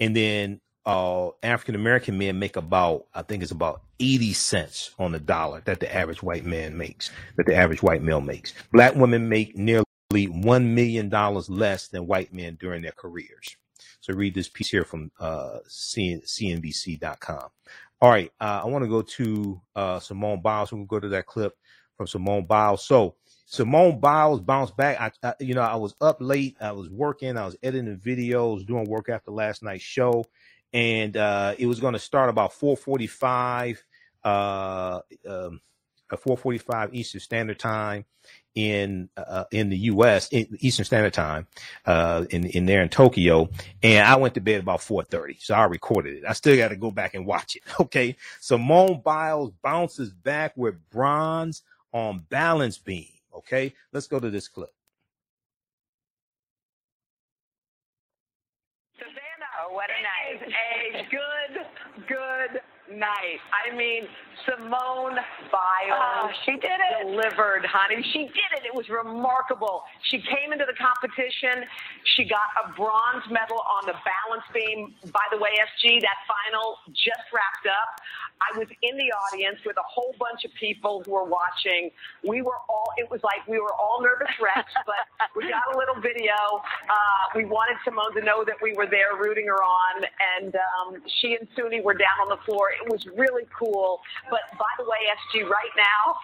And then uh, African American men make about, I think it's about 80 cents on the dollar that the average white man makes, that the average white male makes. Black women make nearly $1 million less than white men during their careers. So read this piece here from uh, CNBC.com. All right, uh, I want to go to uh, Simone Biles. We'll go to that clip from Simone Biles. So Simone Biles bounced back. I, I, you know, I was up late. I was working. I was editing videos, doing work after last night's show, and uh, it was going to start about 4:45, uh, um, 4:45 Eastern Standard Time in uh, in the U.S. In Eastern Standard Time, uh, in in there in Tokyo, and I went to bed about 4:30. So I recorded it. I still got to go back and watch it. Okay, Simone Biles bounces back with bronze on balance beam. Okay, let's go to this clip. Savannah, oh, what a night! A good, good night. I mean, Simone Biles. Oh, she did it. Delivered, honey. She did it. It was remarkable. She came into the competition. She got a bronze medal on the balance beam. By the way, SG, that final just wrapped up. I was in the audience with a whole bunch of people who were watching. We were all, it was like we were all nervous wrecks, but we got a little video. Uh, we wanted Simone to know that we were there rooting her on. And um, she and Suni were down on the floor. It was really cool. But by the way, SG, right now,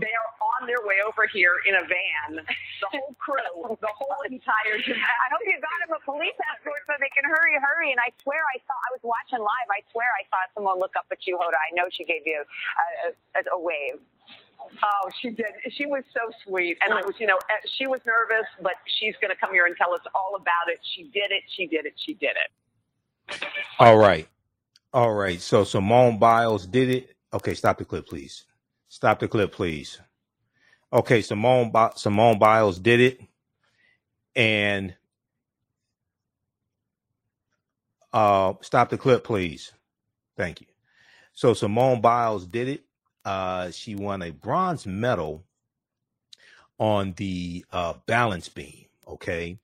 they are on their way over here in a van. The whole crew, the whole entire. I hope you got him a police escort so they can hurry, hurry. And I swear I saw, I was watching live. I swear I saw someone look up at you, Hoda. I know she gave you a, a, a wave. Oh, she did. She was so sweet. And it was, you know, eh, she was nervous, but she's going to come here and tell us all about it. She did it. She did it. She did it. All right. All right. So Simone Biles did it. Okay, stop the clip, please. Stop the clip, please. Okay, Simone Simone Biles did it, and uh, stop the clip, please. Thank you. So Simone Biles did it. Uh, she won a bronze medal on the uh, balance beam. Okay,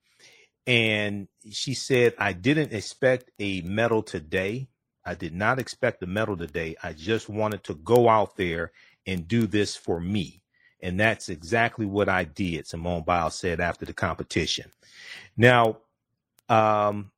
and she said, "I didn't expect a medal today." I did not expect a medal today. I just wanted to go out there and do this for me. And that's exactly what I did, Simone Biles said after the competition. Now, um,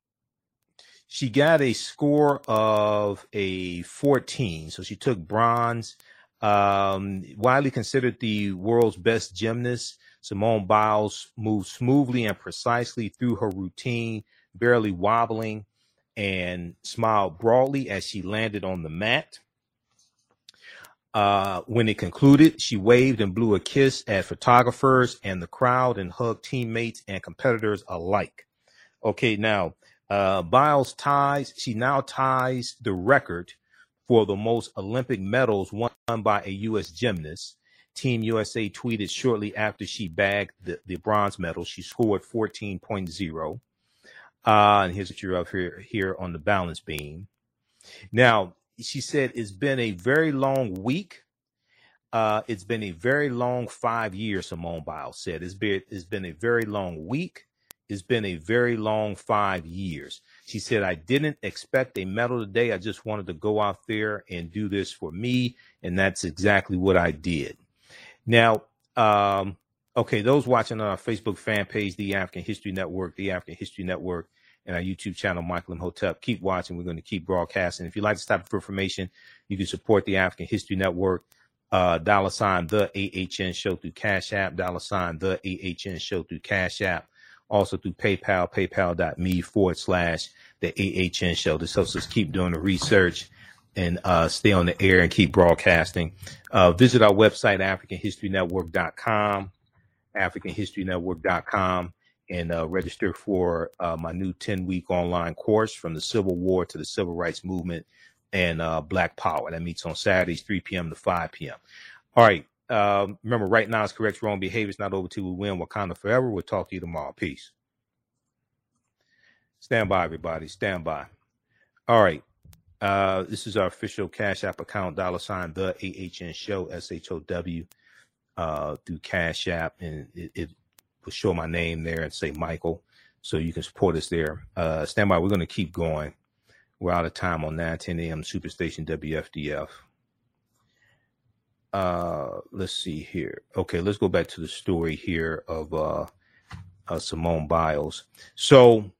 she got a score of a 14. So she took bronze. Um, widely considered the world's best gymnast, Simone Biles moved smoothly and precisely through her routine, barely wobbling and smiled broadly as she landed on the mat. Uh, when it concluded, she waved and blew a kiss at photographers and the crowd and hugged teammates and competitors alike. Okay, now uh, Biles ties, she now ties the record for the most Olympic medals won by a U.S. gymnast. Team USA tweeted shortly after she bagged the, the bronze medal. She scored 14.0. Uh, and here's what you're up here here on the balance beam. Now, she said it's been a very long week. Uh, it's been a very long five years, Simone Biles said. It's been it's been a very long week. It's been a very long five years. She said, I didn't expect a medal today. I just wanted to go out there and do this for me. And that's exactly what I did. Now, um, okay, those watching on our Facebook fan page, the African History Network, the African History Network, and our YouTube channel, Michael Imhotep. Keep watching. We're going to keep broadcasting. If you'd like to stop for information, you can support the African History Network, uh, dollar sign the AHN show through Cash App, dollar sign the AHN show through Cash App, also through PayPal, paypal.me forward slash the AHN show. This helps us keep doing the research and uh, stay on the air and keep broadcasting. Uh, visit our website, AfricanHistoryNetwork.com, AfricanHistoryNetwork.com and uh, register for uh, my new 10 week online course from the Civil War to the Civil Rights Movement and uh, Black Power. That meets on Saturdays, 3 p.m. to 5 p.m. All right. Um, remember, right now is correct wrong behavior. It's not over till we win. Wakanda forever. We'll talk to you tomorrow. Peace. Stand by, everybody. Stand by. All right. Uh, this is our official Cash App account, dollar sign the AHN show, S H O W, uh, through Cash App. And it, it will show my name there and say Michael. So you can support us there. Uh, stand by. We're going to keep going. We're out of time on 9 10 a.m. Superstation WFDF. Uh, let's see here. Okay, let's go back to the story here of uh, uh, Simone Biles. So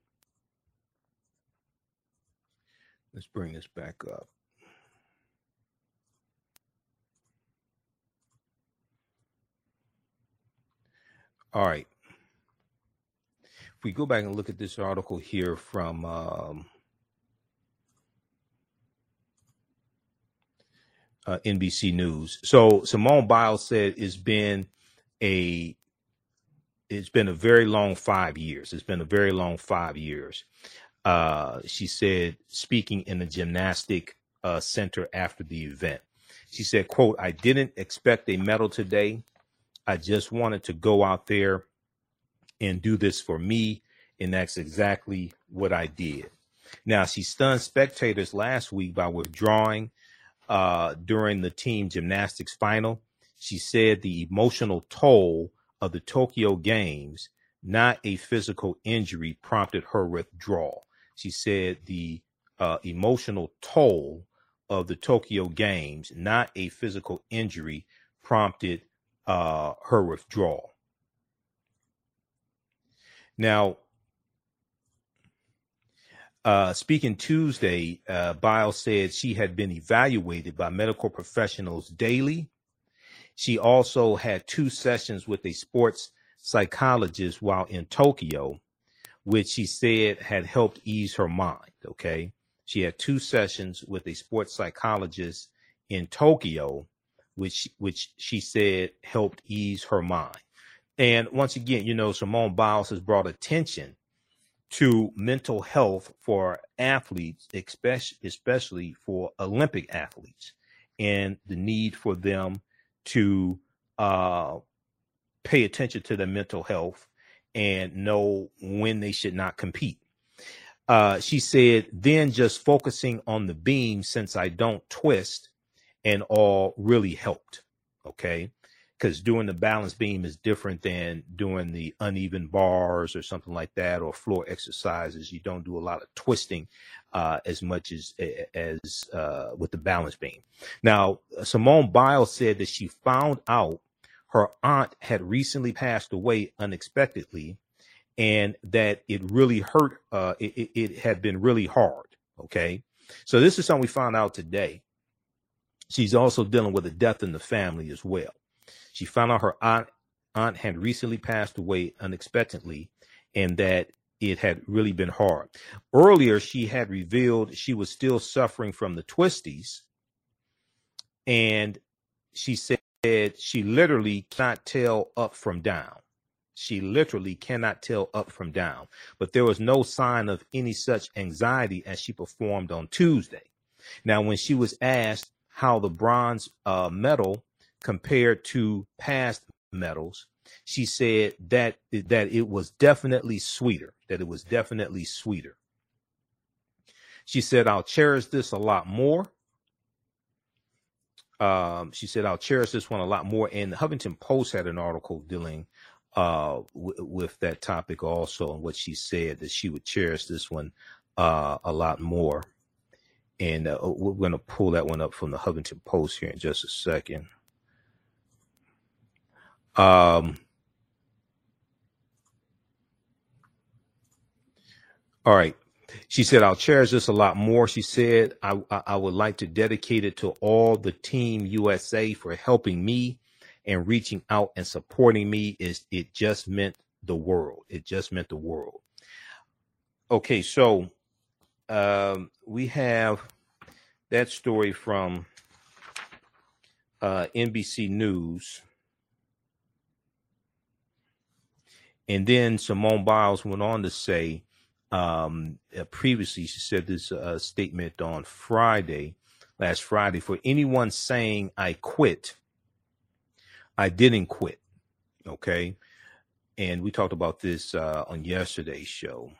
let's bring this back up. All right. If we go back and look at this article here from um, uh, NBC News. So Simone Biles said it's been a it's been a very long five years. It's been a very long five years. Uh, she said, speaking in the gymnastic uh, center after the event, she said, "quote I didn't expect a medal today. I just wanted to go out there and do this for me, and that's exactly what I did." Now she stunned spectators last week by withdrawing uh, during the team gymnastics final. She said the emotional toll of the Tokyo Games, not a physical injury, prompted her withdrawal. She said the uh, emotional toll of the Tokyo Games, not a physical injury, prompted uh, her withdrawal. Now, uh, speaking Tuesday, uh, Biles said she had been evaluated by medical professionals daily. She also had two sessions with a sports psychologist while in Tokyo, which she said had helped ease her mind. Okay. She had two sessions with a sports psychologist in Tokyo, which, which she said helped ease her mind. And once again, you know, Simone Biles has brought attention to mental health for athletes, especially, for Olympic athletes, and the need for them to uh, pay attention to their mental health and know when they should not compete. Uh, she said, then just focusing on the beam since I don't twist and all really helped. Okay because doing the balance beam is different than doing the uneven bars or something like that or floor exercises. You don't do a lot of twisting uh, as much as as uh, with the balance beam. Now simone biles said that she found out her aunt had recently passed away unexpectedly and that it really hurt uh, it, it had been really hard okay? So this is something we found out today. She's also dealing with a death in the family as well she found out her aunt, aunt had recently passed away unexpectedly and that it had really been hard. Earlier, she had revealed she was still suffering from the twisties. And she said she literally cannot tell up from down. She literally cannot tell up from down. But there was no sign of any such anxiety as she performed on Tuesday. Now, when she was asked how the bronze uh, medal compared to past medals, she said that that it was definitely sweeter, that it was definitely sweeter. She said, I'll cherish this a lot more. Um, she said, I'll cherish this one a lot more. And the Huffington Post had an article dealing uh, w- with that topic also, and what she said that she would cherish this one uh, a lot more. And uh, we're going to pull that one up from the Huffington Post here in just a second. Um, all right. She said, I'll cherish this a lot more. She said, I, I would like to dedicate it to all the team USA for helping me and reaching out and supporting me. Is it just meant the world? It just meant the world. Okay, so um, we have that story from uh, NBC News. And then Simone Biles went on to say, um, uh, previously, she said this uh, statement on Friday, last Friday, for anyone saying I quit, I didn't quit. Okay. And we talked about this uh, on yesterday's show.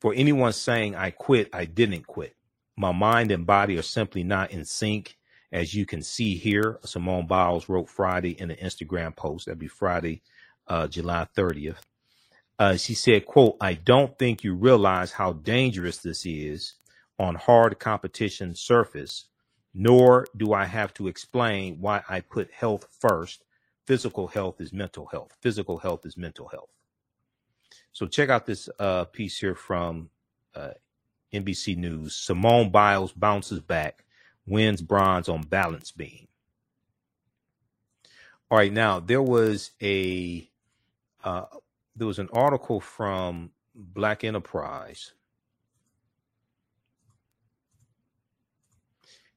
For anyone saying I quit, I didn't quit. My mind and body are simply not in sync. As you can see here, Simone Biles wrote Friday in an Instagram post. That'd be Friday, uh, July 30th. Uh, she said, quote, I don't think you realize how dangerous this is on hard competition surface, nor do I have to explain why I put health first. Physical health is mental health. Physical health is mental health. So check out this uh, piece here from uh, NBC News. Simone Biles bounces back, wins bronze on balance beam. All right, now there was a uh, there was an article from Black Enterprise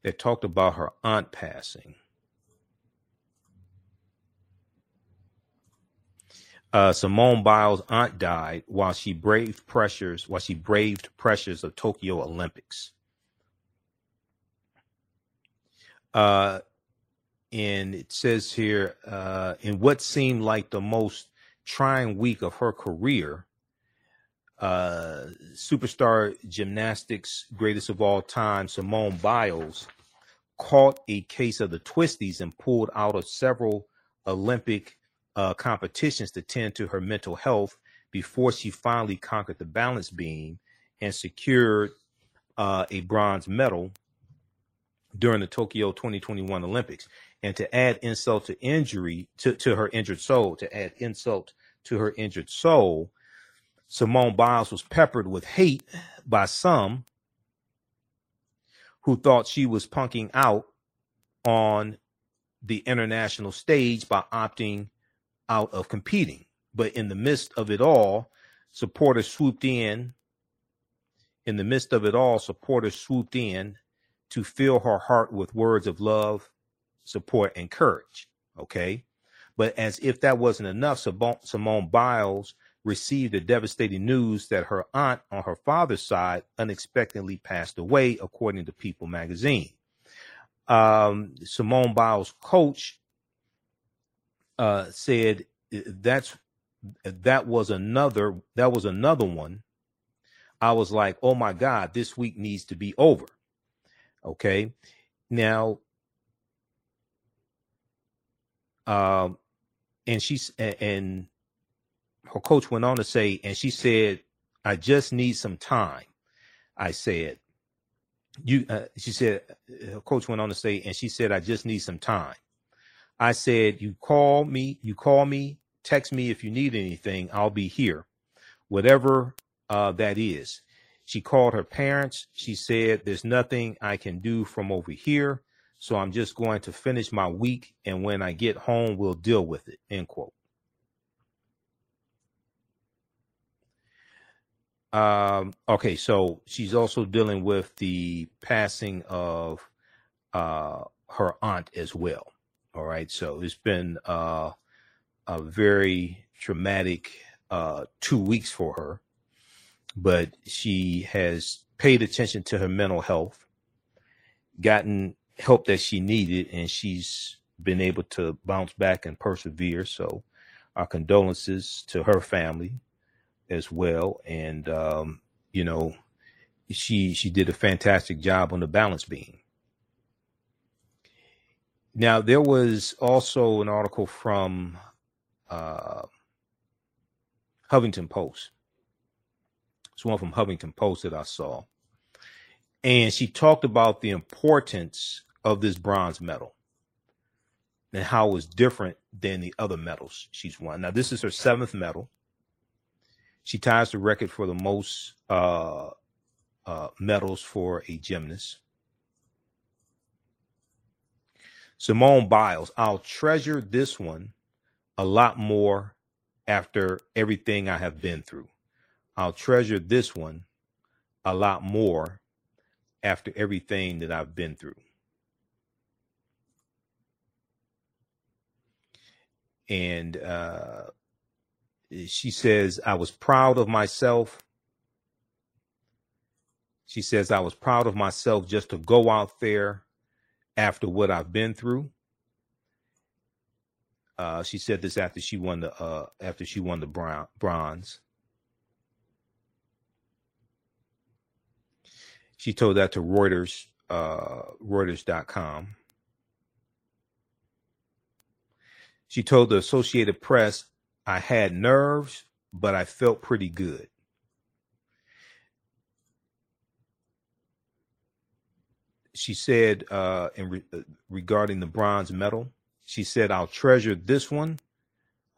that talked about her aunt passing. Uh, Simone Biles' aunt died while she braved pressures while she braved pressures of Tokyo Olympics. Uh, and it says here, uh, in what seemed like the most trying week of her career, uh, superstar gymnastics greatest of all time, Simone Biles, caught a case of the twisties and pulled out of several Olympic uh, competitions to tend to her mental health before she finally conquered the balance beam and secured uh, a bronze medal during the Tokyo 2021 Olympics. And to add insult to injury to, to her injured soul, to add insult to her injured soul, Simone Biles was peppered with hate by some who thought she was punking out on the international stage by opting out of competing. But in the midst of it all, supporters swooped in. In the midst of it all, supporters swooped in to fill her heart with words of love, support, and courage. Okay. But as if that wasn't enough, Simone Biles received the devastating news that her aunt on her father's side unexpectedly passed away, according to People magazine. Um, Simone Biles' coach uh, said that's that was another that was another one. I was like, oh my God, this week needs to be over. Okay. Now, um, and she's and her coach went on to say, and she said, I just need some time. I said, you, uh, she said, her coach went on to say, and she said, I just need some time. I said, you call me, you call me, text me if you need anything. I'll be here, whatever uh, that is. She called her parents. She said, there's nothing I can do from over here. So I'm just going to finish my week. And when I get home, we'll deal with it. End quote. Um, okay, so she's also dealing with the passing of uh, her aunt as well. All right, so it's been uh, a very traumatic uh, two weeks for her, but she has paid attention to her mental health, gotten help that she needed, and she's been able to bounce back and persevere. So, our condolences to her family as well. And um, you know, she she did a fantastic job on the balance beam. Now there was also an article from uh, Huffington Post. It's one from Huffington Post that I saw, and she talked about the importance of this bronze medal and how it was different than the other medals she's won. Now this is her seventh medal. She ties the record for the most uh, uh, medals for a gymnast. Simone Biles, I'll treasure this one a lot more after everything I have been through. I'll treasure this one a lot more after everything that I've been through. And uh, she says, I was proud of myself. She says, I was proud of myself just to go out there after what I've been through. Uh, she said this after she won the uh, after she won the brown, bronze. She told that to Reuters, uh, Reuters.com. She told the Associated Press, I had nerves, but I felt pretty good. She said, uh, in re- uh, regarding the bronze medal, she said, I'll treasure this one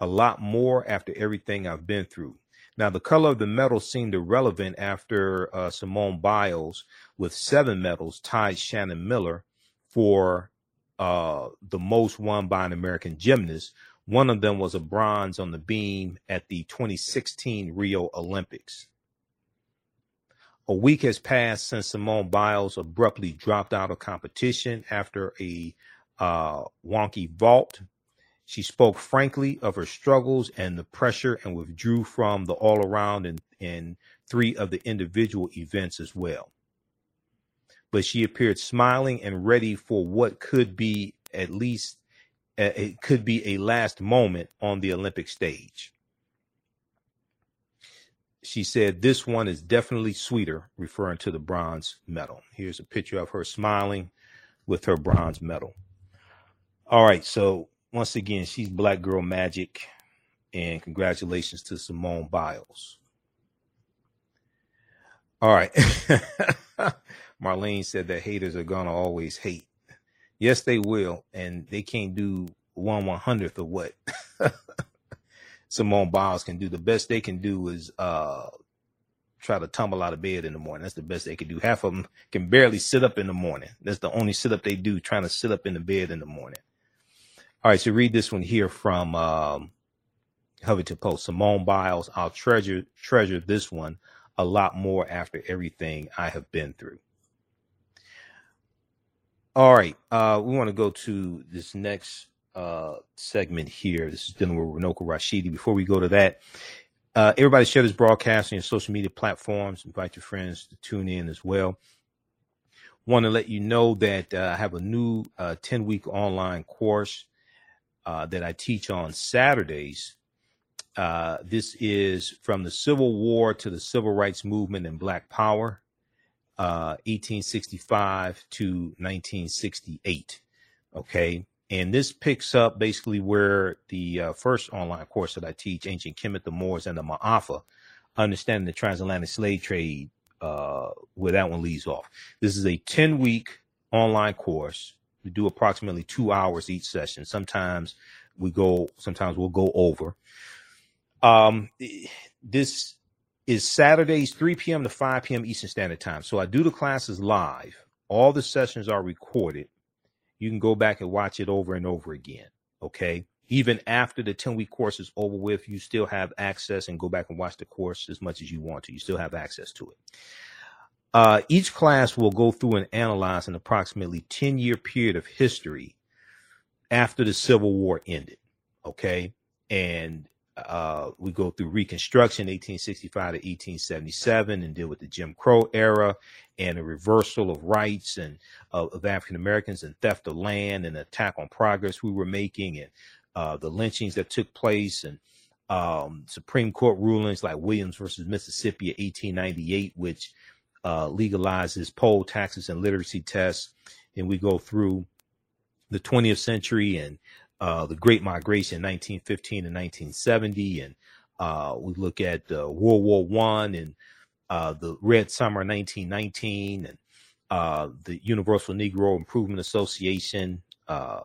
a lot more after everything I've been through. Now, the color of the medal seemed irrelevant after uh, Simone Biles, with seven medals, tied Shannon Miller for uh, the most won by an American gymnast. One of them was a bronze on the beam at the 2016 Rio Olympics. A week has passed since Simone Biles abruptly dropped out of competition after a uh, wonky vault. She spoke frankly of her struggles and the pressure and withdrew from the all around and, and three of the individual events as well. But she appeared smiling and ready for what could be at least uh, it could be a last moment on the Olympic stage. She said, This one is definitely sweeter, referring to the bronze medal. Here's a picture of her smiling with her bronze medal. All right, so once again, she's Black Girl Magic, and congratulations to Simone Biles. All right. Marlene said that haters are gonna always hate. Yes, they will, and they can't do one one hundredth of what Simone Biles can do. The best they can do is uh try to tumble out of bed in the morning. That's the best they can do. Half of them can barely sit up in the morning. That's the only sit up they do, trying to sit up in the bed in the morning. All right, so read this one here from um, Huffington Post. Simone Biles, I'll treasure treasure this one a lot more after everything I have been through. All right, uh, we want to go to this next uh, segment here. This is dealing with Runoko Rashidi. Before we go to that, uh, everybody share this broadcast on your social media platforms. Invite your friends to tune in as well. Want to let you know that uh, I have a new 10 week online course uh, that I teach on Saturdays. Uh, this is from the Civil War to the Civil Rights Movement and Black Power. 1865 uh, to 1968. Okay. And this picks up basically where the uh, first online course that I teach, Ancient Kemet, the Moors, and the Ma'afa, understanding the transatlantic slave trade, uh, where that one leaves off. This is a 10 week online course. We do approximately two hours each session. Sometimes we go, sometimes we'll go over. Um, this is Saturdays, 3 p.m. to 5 p.m. Eastern Standard Time. So I do the classes live. All the sessions are recorded. You can go back and watch it over and over again. Okay. Even after the 10 week course is over with, you still have access and go back and watch the course as much as you want to. You still have access to it. Uh, each class will go through and analyze an approximately 10 year period of history after the Civil War ended. Okay. And uh, we go through Reconstruction, 1865 to 1877, and deal with the Jim Crow era and a reversal of rights and uh, of African Americans and theft of land and attack on progress we were making and uh, the lynchings that took place and um, Supreme Court rulings like Williams versus Mississippi of 1898, which uh, legalizes poll taxes and literacy tests. And we go through the 20th century and uh, the Great Migration, 1915 and 1970, and uh, we look at uh, World War One and uh, the Red Summer, 1919, and uh, the Universal Negro Improvement Association, uh,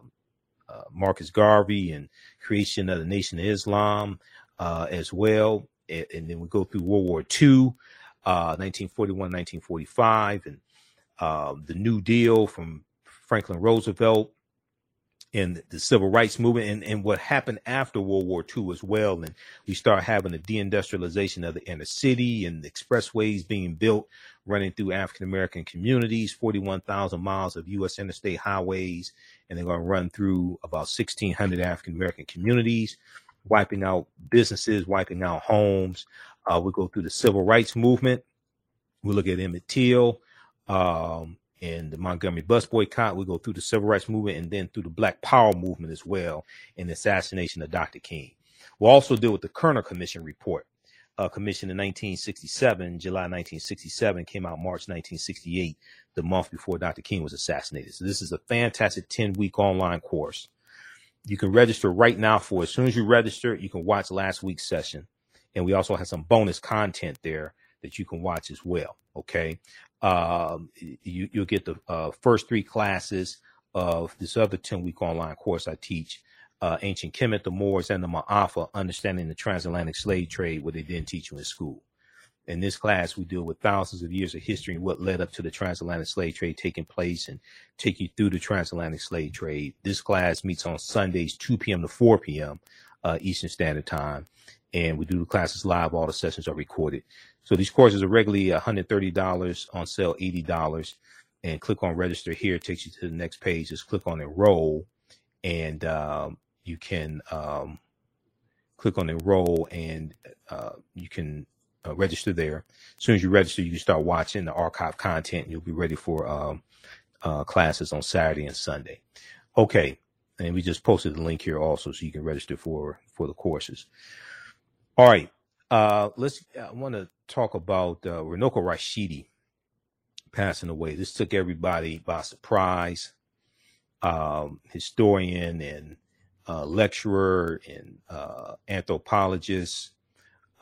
Marcus Garvey, and creation of the Nation of Islam as well. And, and, then we go through World War II, 1941, 1945, and um, the New Deal from Franklin Roosevelt and the civil rights movement and, and what happened after World War II as well. And we start having the deindustrialization of the inner city and expressways being built running through African American communities, 41,000 miles of U.S. interstate highways, and they're going to run through about 1,600 African American communities, wiping out businesses, wiping out homes. Uh, we go through the civil rights movement. We look at Emmett Till. Um, and the Montgomery bus boycott. We go through the civil rights movement and then through the Black Power movement as well, and the assassination of Dr. King. We'll also deal with the Kerner Commission report. Uh, in 1967, July 1967, came out March 1968, the month before Dr. King was assassinated. So this is a fantastic 10 week online course. You can register right now for it. As soon as you register, you can watch last week's session and we also have some bonus content there that you can watch as well. Okay, um, you you'll get the uh, first three classes of this other ten week online course I teach. Uh, ancient Kemet, the Moors, and the Ma'afa, understanding the transatlantic slave trade, what they didn't teach you in school. In this class, we deal with thousands of years of history and what led up to the transatlantic slave trade taking place and take you through the transatlantic slave trade. This class meets on Sundays, 2 p.m. to 4 p.m. Uh, Eastern Standard Time. And we do the classes live. All the sessions are recorded. So these courses are regularly $130 on sale, $80 and click on register here. It takes you to the next page. Just click on enroll and, um, you can, um, click on enroll and, uh, you can uh, register there. As soon as you register, you can start watching the archive content. And you'll be ready for um, uh, classes on Saturday and Sunday. Okay, and we just posted the link here also, so you can register for for the courses. All right, uh, let's. I want to talk about uh, Runoko Rashidi passing away. This took everybody by surprise. Um, historian and uh, lecturer and uh, anthropologist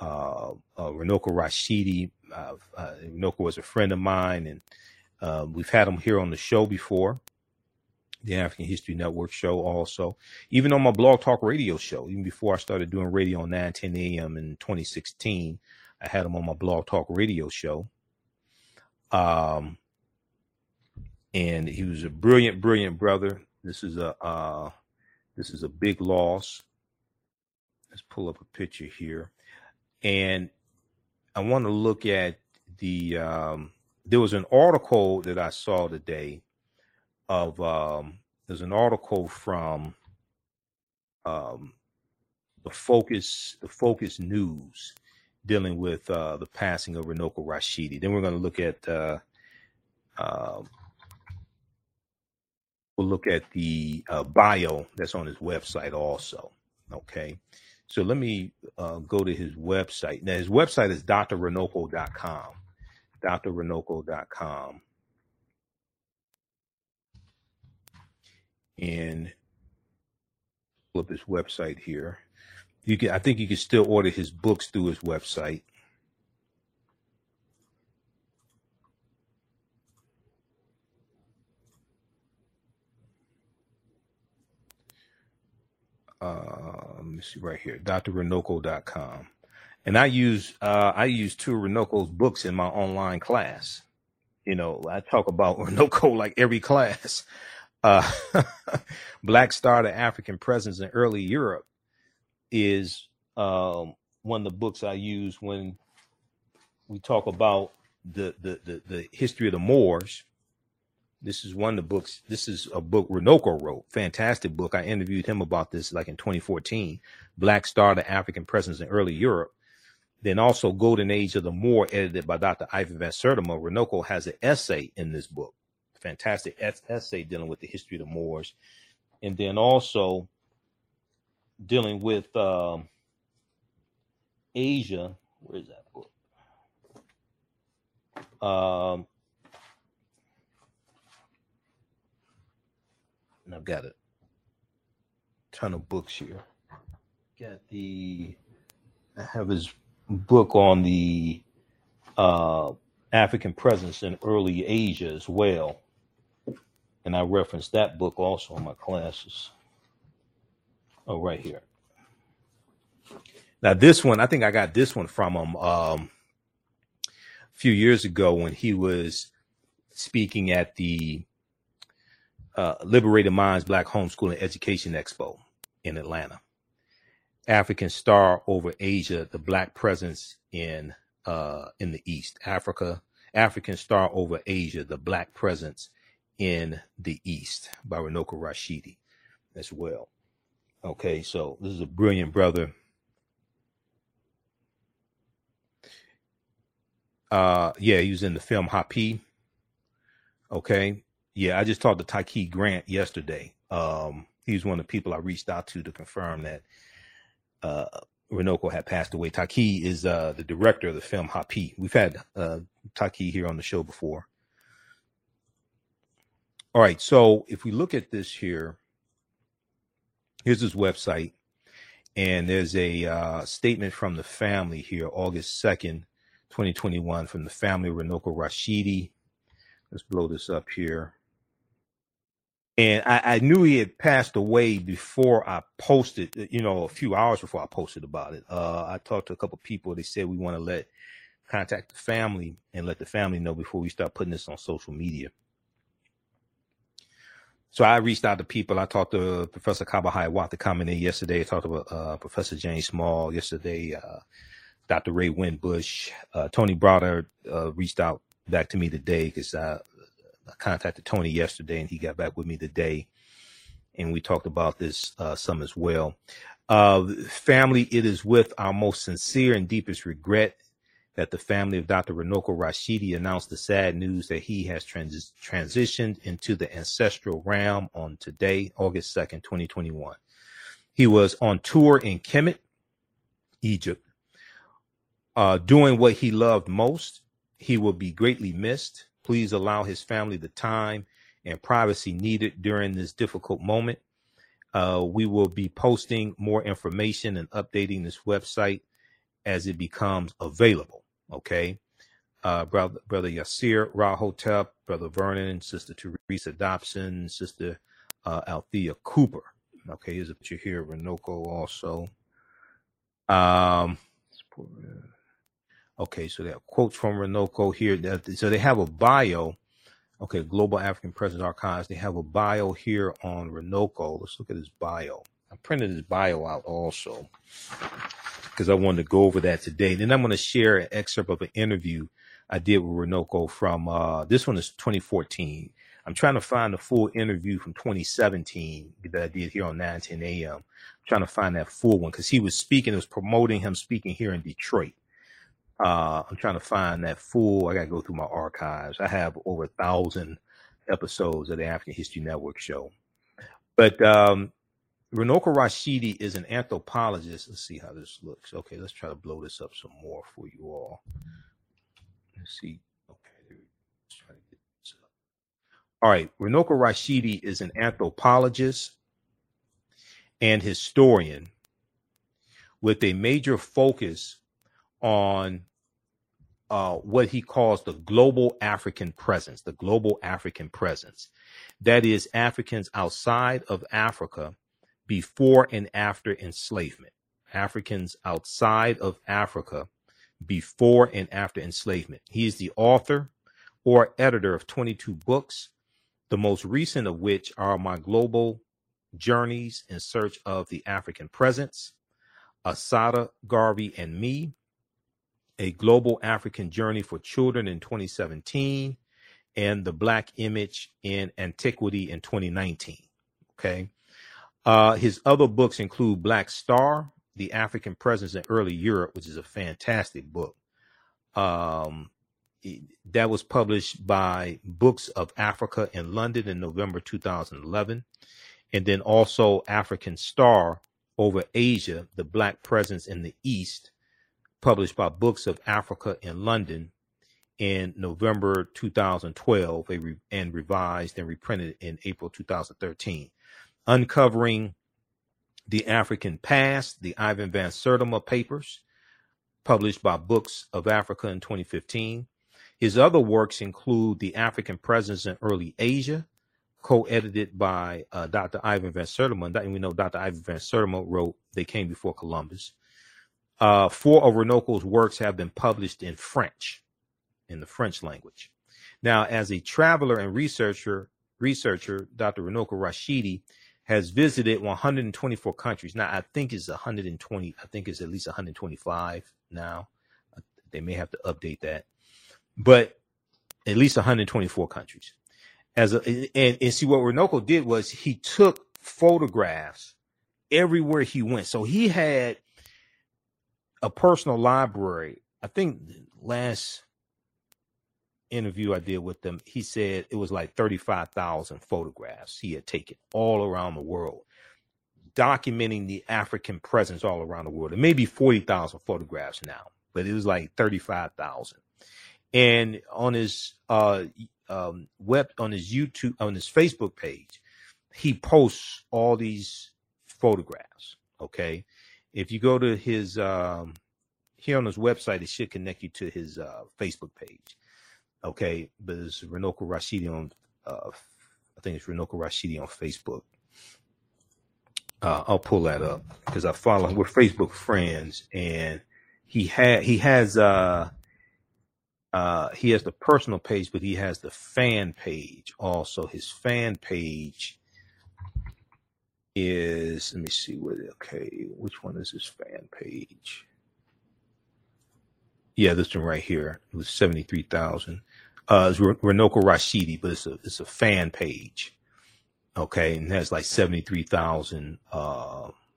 uh, uh, Runoko Rashidi. Uh, Runoko was a friend of mine, and uh, we've had him here on the show before, the African History Network show, also, even on my Blog Talk Radio show. Even before I started doing radio on 910 a.m. in 2016, I had him on my Blog Talk Radio show. Um, and he was a brilliant, brilliant brother. This is a uh, this is a big loss. Let's pull up a picture here and I want to look at the. Um, there was an article that I saw today of um, there's an article from um, the Focus the Focus News dealing with uh, the passing of Runoko Rashidi. Then we're going to look at uh, uh, we'll look at the uh, bio that's on his website also. Okay, so let me uh, go to his website. Now, his website is drrunoko.com. drrunoko.com. And pull up his website here. You can, I think you can still order his books through his website. uh, let me see right here, drrunoko.com. And I use uh, I use two Runoko's books in my online class. You know, I talk about Runoko like every class. Uh, Black Star, the African Presence in Early Europe, is um, one of the books I use when we talk about the, the, the, the history of the Moors this is one of the books. This is a book Runoko wrote. Fantastic book. I interviewed him about this like in 2014. Black Star, the African Presence in Early Europe. Then also Golden Age of the Moor, edited by Dr. Ivan Van Sertima. Runoko has an essay in this book. Fantastic essay dealing with the history of the Moors. And then also dealing with um, Asia. Where is that book? Um, and I've got a ton of books here. Got the I have his book on the uh, African presence in early Asia as well, and I reference that book also in my classes. Oh, right here. Now this one, I think I got this one from him um, a few years ago when he was speaking at the uh, Liberated Minds Black Homeschooling Education Expo in Atlanta. African Star over Asia, the Black presence in uh, in the East. Africa, African Star over Asia, the Black presence in the East by Runoko Rashidi as well. Okay, so this is a brilliant brother. Uh, yeah, he was in the film Hapi. Okay, yeah, I just talked to Tyke Grant yesterday. Um, he's one of the people I reached out to to confirm that uh, Runoko had passed away. Tyke is uh, the director of the film Hapi. We've had uh, Tyke here on the show before. All right, so if we look at this here, here's his website, and there's a uh, statement from the family here, August 2nd, 2021, from the family of Runoko Rashidi. Let's blow this up here. And I, I knew he had passed away before I posted, you know, a few hours before I posted about it. Uh, I talked to a couple people. They said we want to let contact the family and let the family know before we start putting this on social media. So I reached out to people. I talked to Professor Kaba Hiawatha Kamene yesterday. I talked to uh, Professor James Small yesterday. Uh, Dr. Ray Winbush, uh, Tony Browder uh, reached out back to me today because I, I contacted Tony yesterday and he got back with me today, and we talked about this uh, some as well. Uh, family, it is with our most sincere and deepest regret that the family of Dr. Runoko Rashidi announced the sad news that he has trans- transitioned into the ancestral realm on today, August 2nd, 2021. He was on tour in Kemet, Egypt, uh, doing what he loved most. He will be greatly missed. Please allow his family the time and privacy needed during this difficult moment. Uh, we will be posting more information and updating this website as it becomes available. Okay. Uh, brother, brother Yasir Rahotep, brother Vernon, sister Teresa Dobson, sister uh, Althea Cooper. Okay, here's a picture here, Runoko also. Um, okay, so they have quotes from Runoko here. So they have a bio. Okay, Global African Presence Archives. They have a bio here on Runoko. Let's look at his bio. I printed his bio out also because I wanted to go over that today. And Then I'm going to share an excerpt of an interview I did with Runoko from uh, this one is 2014. I'm trying to find the full interview from 2017 that I did here on 910 AM. I'm trying to find that full one because he was speaking, it was promoting him speaking here in Detroit. Uh, I'm trying to find that full. I got to go through my archives. I have over a thousand episodes of the African History Network show. But um, Runoko Rashidi is an anthropologist. Let's see how this looks. Okay, let's try to blow this up some more for you all. Let's see. Okay, let's try to get this up. All right, Runoko Rashidi is an anthropologist and historian with a major focus on uh, what he calls the global African presence, the global African presence. That is, Africans outside of Africa before and after enslavement. Africans outside of Africa before and after enslavement. He is the author or editor of 22 books, the most recent of which are My Global Journeys in Search of the African Presence, Asada Garvey, and Me, A Global African Journey for Children in 2017, and The Black Image in Antiquity in 2019. Okay. Uh, his other books include Black Star, The African Presence in Early Europe, which is a fantastic book. Um, that was published by Books of Africa in London in November 2011. And then also African Star over Asia, The Black Presence in the East, published by Books of Africa in London in November 2012 and revised and reprinted in April 2013. Uncovering the African Past, the Ivan Van Sertima papers, published by Books of Africa in 2015. His other works include The African Presence in Early Asia, co-edited by uh, Dr. Ivan Van Sertima. And we know Dr. Ivan Van Sertima wrote They Came Before Columbus. Uh, four of Runoko's works have been published in French, in the French language. Now, as a traveler and researcher, researcher, Dr. Runoko Rashidi has visited 124 countries. Now, I think it's 120. I think it's at least 125 now. They may have to update that, but at least 124 countries. As a, and, and see what Runoko did was he took photographs everywhere he went. So he had a personal library. I think last interview I did with them, he said it was like 35,000 photographs he had taken all around the world, documenting the African presence all around the world. It may be 40,000 photographs now, but it was like 35,000. And on his uh, um, web, on his YouTube, on his Facebook page, he posts all these photographs. Okay. If you go to his um, here on his website, it should connect you to his uh, Facebook page. Okay, but it's Runoko Rashidi on uh, I think it's Runoko Rashidi on Facebook. Uh, I'll pull that up because I follow him. We're Facebook friends, and he had he has uh uh he has the personal page, but he has the fan page also. His fan page is let me see what okay, which one is his fan page? Yeah, this one right here. It was seventy three thousand. Uh, it's Runoko Rashidi, but it's a it's a fan page. Okay, and has like seventy three thousand. Uh, I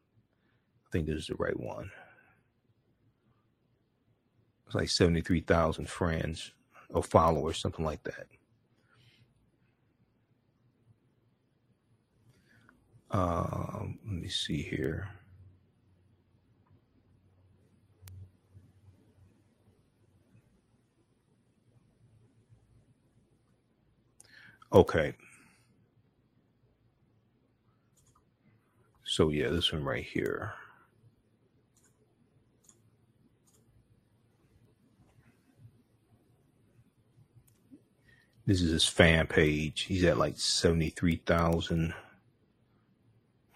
think this is the right one. It's like seventy three thousand friends or followers, something like that. Um, let me see here. Okay. So yeah, this one right here. This is his fan page. He's at like 73,000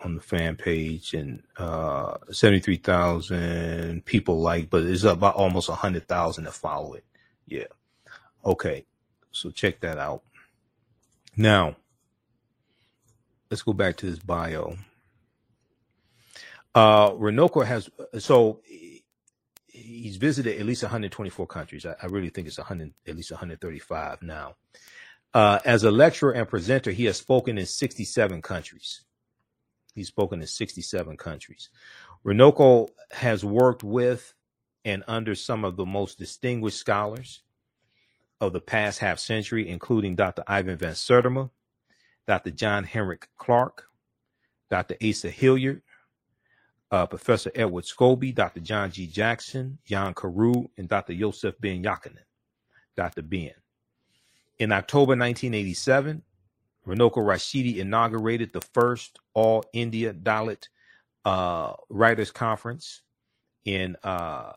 on the fan page and uh 73,000 people like, but it's about almost 100,000 that follow it. Yeah. Okay. So check that out. Now, let's go back to this bio. Uh, Runoko has so he's visited at least 124 countries. I, I really think it's 100, at least 135 now. Uh, as a lecturer and presenter, he has spoken in 67 countries. He's spoken in 67 countries. Runoko has worked with and under some of the most distinguished scholars of the past half century, including Dr. Ivan Van Sertima, Dr. John Henrik Clarke, Dr. Asa Hilliard, uh, Professor Edward Scobie, Dr. John G. Jackson, Jan Carew, and Dr. Yosef Ben Jochannan, Dr. Ben. In October 1987, Runoko Rashidi inaugurated the first All India Dalit uh, Writers Conference in uh,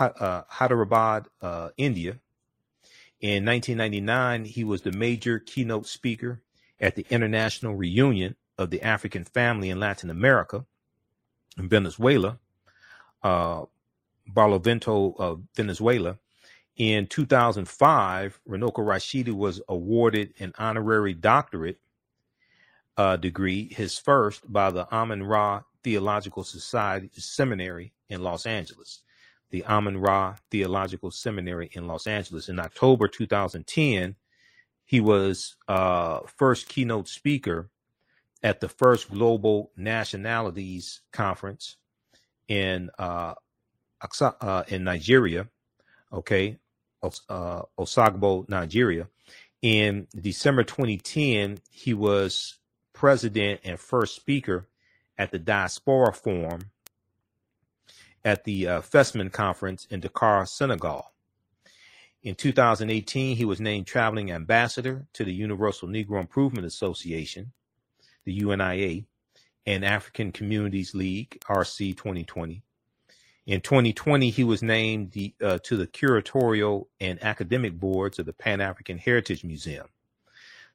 uh, Hyderabad, uh, India. In 1999, he was the major keynote speaker at the International Reunion of the African Family in Latin America, in Venezuela, uh, Barlovento of Venezuela. In 2005, Runoko Rashidi was awarded an honorary doctorate uh, degree, his first by the Amun Ra Theological Society Seminary in Los Angeles. The Amun Ra Theological Seminary in Los Angeles. In October 2010, he was uh, first keynote speaker at the first Global Nationalities Conference in uh, uh, in Nigeria, okay, uh, Osogbo, Nigeria. In December 2010, he was president and first speaker at the Diaspora Forum at the uh, Fesman Conference in Dakar, Senegal. In 2018, he was named traveling ambassador to the Universal Negro Improvement Association the UNIA, and African Communities League, RC 2020. In 2020, he was named the, uh, to the curatorial and academic boards of the Pan African Heritage Museum.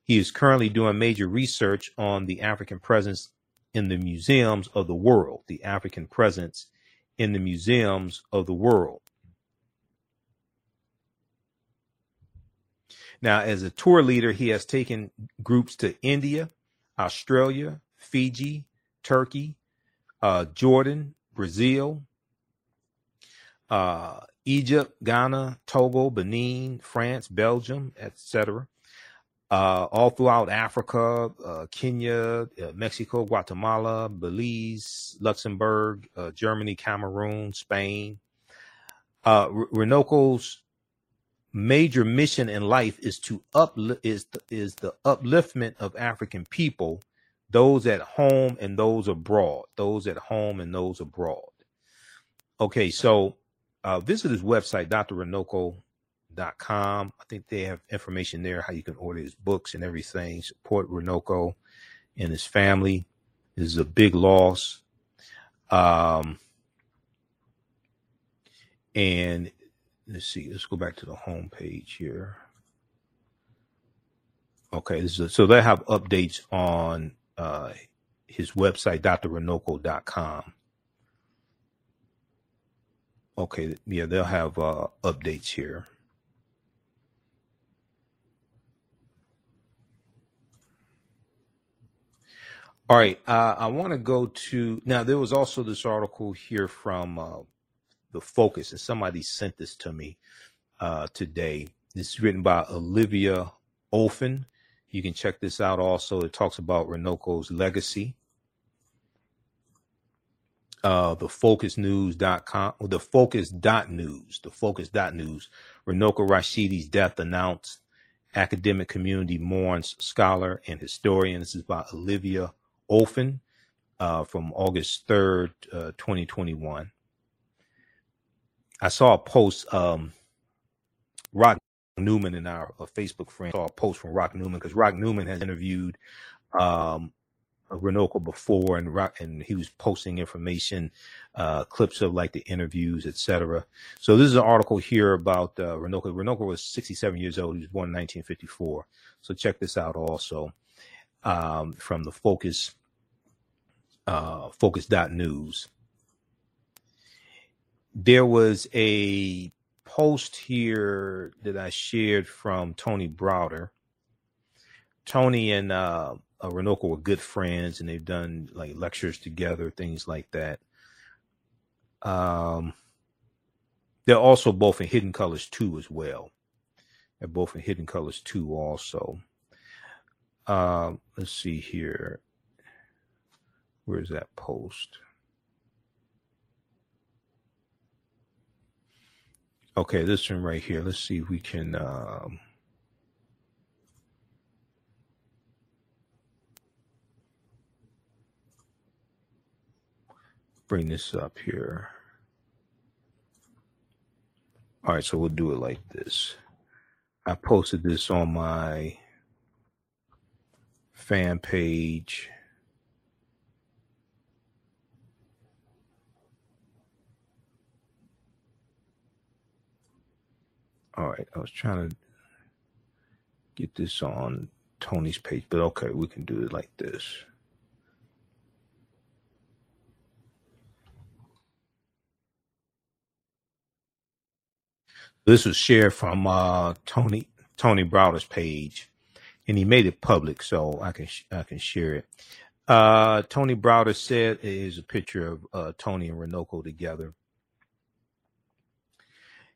He is currently doing major research on the African presence in the museums of the world, the African presence in the museums of the world. Now, as a tour leader, he has taken groups to India, Australia, Fiji, Turkey, uh, Jordan, Brazil, uh, Egypt, Ghana, Togo, Benin, France, Belgium, etc. Uh, all throughout Africa, uh, Kenya, uh, Mexico, Guatemala, Belize, Luxembourg, uh, Germany, Cameroon, Spain. Uh, Runoko's major mission in life is to up is is the upliftment of African people, those at home and those abroad, those at home and those abroad. Okay, so uh, visit his website, drrunoko.com. I think they have information there how you can order his books and everything. Support Runoko and his family. This is a big loss. Um, and let's see, let's go back to the home page here. Okay, is, so they have updates on uh, his website, drrunoko.com. Okay, yeah, they'll have uh, updates here. All right, uh, I want to go to now. There was also this article here from uh, the Focus, and somebody sent this to me uh, today. This is written by Olivia Ofen. You can check this out. Also, it talks about Runoko's legacy. Uh, the focusnews.com, the focus.news, the focus.news. Runoko Rashidi's death announced. Academic community mourns scholar and historian. This is by Olivia Ofen uh, from August 3rd, uh, 2021. I saw a post, um, Rock Newman and our uh, Facebook friend saw a post from Rock Newman because Rock Newman has interviewed um, Runoko before and Rock, and he was posting information, uh, clips of like the interviews, etc. So this is an article here about uh, Runoko. Runoko was 67 years old. He was born in 1954. So check this out also um, from the Focus uh, Focus.news. There was a post here that I shared from Tony Browder. Tony and uh, uh, were good friends, and they've done like lectures together, things like that. Um, they're also both in Hidden Colors 2 as well. They're both in Hidden Colors 2 also. Uh, let's see here. Where's that post? Okay, this one right here. Let's see if we can um, bring this up here. All right, so we'll do it like this. I posted this on my fan page. All right, I was trying to get this on Tony's page, but okay, we can do it like this. This was shared from uh, Tony Tony Browder's page, and he made it public, so I can I can share it. Uh, Tony Browder said is a picture of uh, Tony and Runoko together.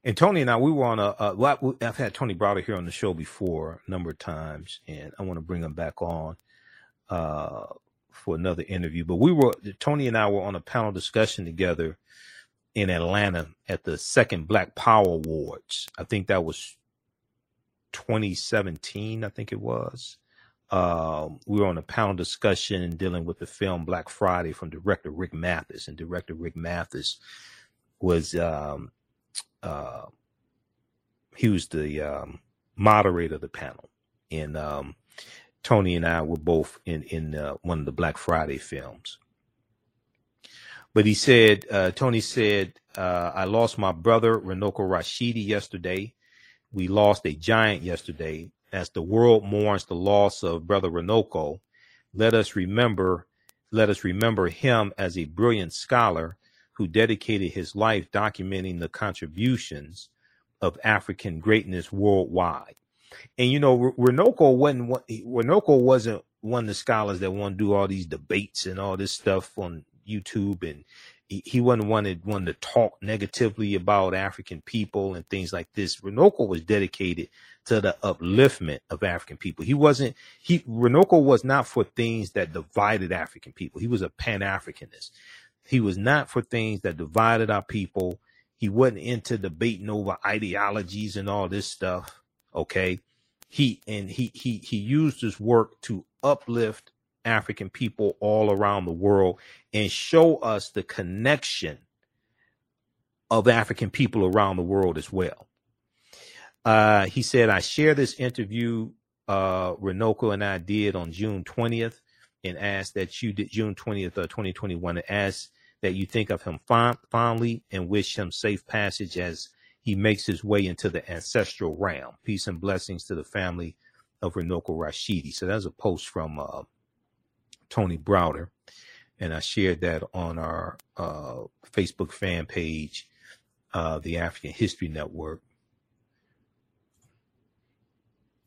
And Tony and I, we were on a. Uh, well, I've had Tony Browder here on the show before a number of times, and I want to bring him back on uh, for another interview. But we were Tony and I were on a panel discussion together in Atlanta at the second Black Power Awards. I think that was 2017. I think it was. Uh, we were on a panel discussion dealing with the film Black Friday from director Rick Mathis, and director Rick Mathis was um, uh, he was the um, moderator of the panel, and um, Tony and I were both in in uh, one of the Black Friday films. But he said, uh, Tony said, uh, I lost my brother Runoko Rashidi yesterday. We lost a giant yesterday. As the world mourns the loss of brother Runoko, let us remember, let us remember him as a brilliant scholar who dedicated his life documenting the contributions of African greatness worldwide. And you know, Runoko wasn't Runoko wasn't one of the scholars that want to do all these debates and all this stuff on YouTube, and he, he wasn't wanted one to talk negatively about African people and things like this. Runoko was dedicated to the upliftment of African people. He wasn't he Runoko was not for things that divided African people. He was a Pan Africanist. He was not for things that divided our people. He wasn't into debating over ideologies and all this stuff. Okay. He and he he he used his work to uplift African people all around the world and show us the connection of African people around the world as well. Uh, he said, I share this interview uh, and I did on June 20th and asked that you did June 20th, uh, 2021, and asked that you think of him fond- fondly and wish him safe passage as he makes his way into the ancestral realm. Peace and blessings to the family of Runoko Rashidi. So that's a post from uh, Tony Browder, and I shared that on our uh, Facebook fan page, uh, the African History Network.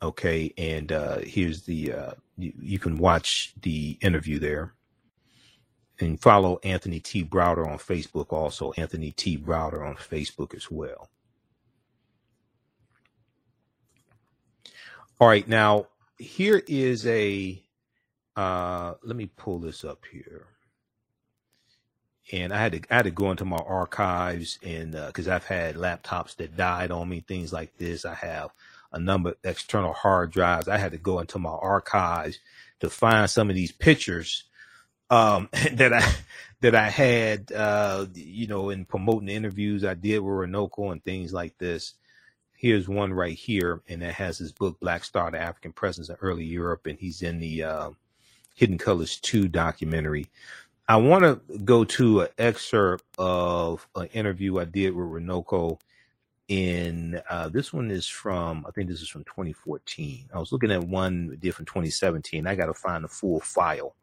Okay, and uh, here's the uh, you, you can watch the interview there. And follow Anthony T. Browder on Facebook also. Anthony T. Browder on Facebook as well. All right, now here is a uh let me pull this up here. And I had to I had to go into my archives and because I've had laptops that died on me, things like this. I have a number of external hard drives. I had to go into my archives to find some of these pictures um that I that I had uh you know in promoting interviews I did with Runoko and things like this. Here's one right here, and that has his book Black Star: The African Presence in Early Europe, and he's in the uh, Hidden Colors 2 documentary. I want to go to an excerpt of an interview I did with Runoko in uh, this one is from I think this is from 2014. I was looking at one we did from 2017. I got to find the full file.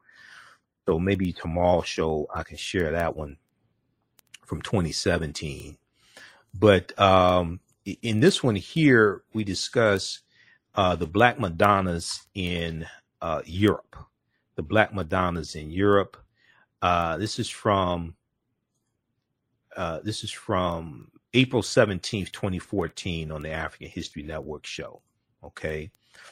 So maybe tomorrow show I can share that one from 2017. But um, in this one here, we discuss uh, the Black Madonnas in uh, Europe. The Black Madonnas in Europe. Uh, this is from uh, this is from April 17th, 2014 on the African History Network show. Okay.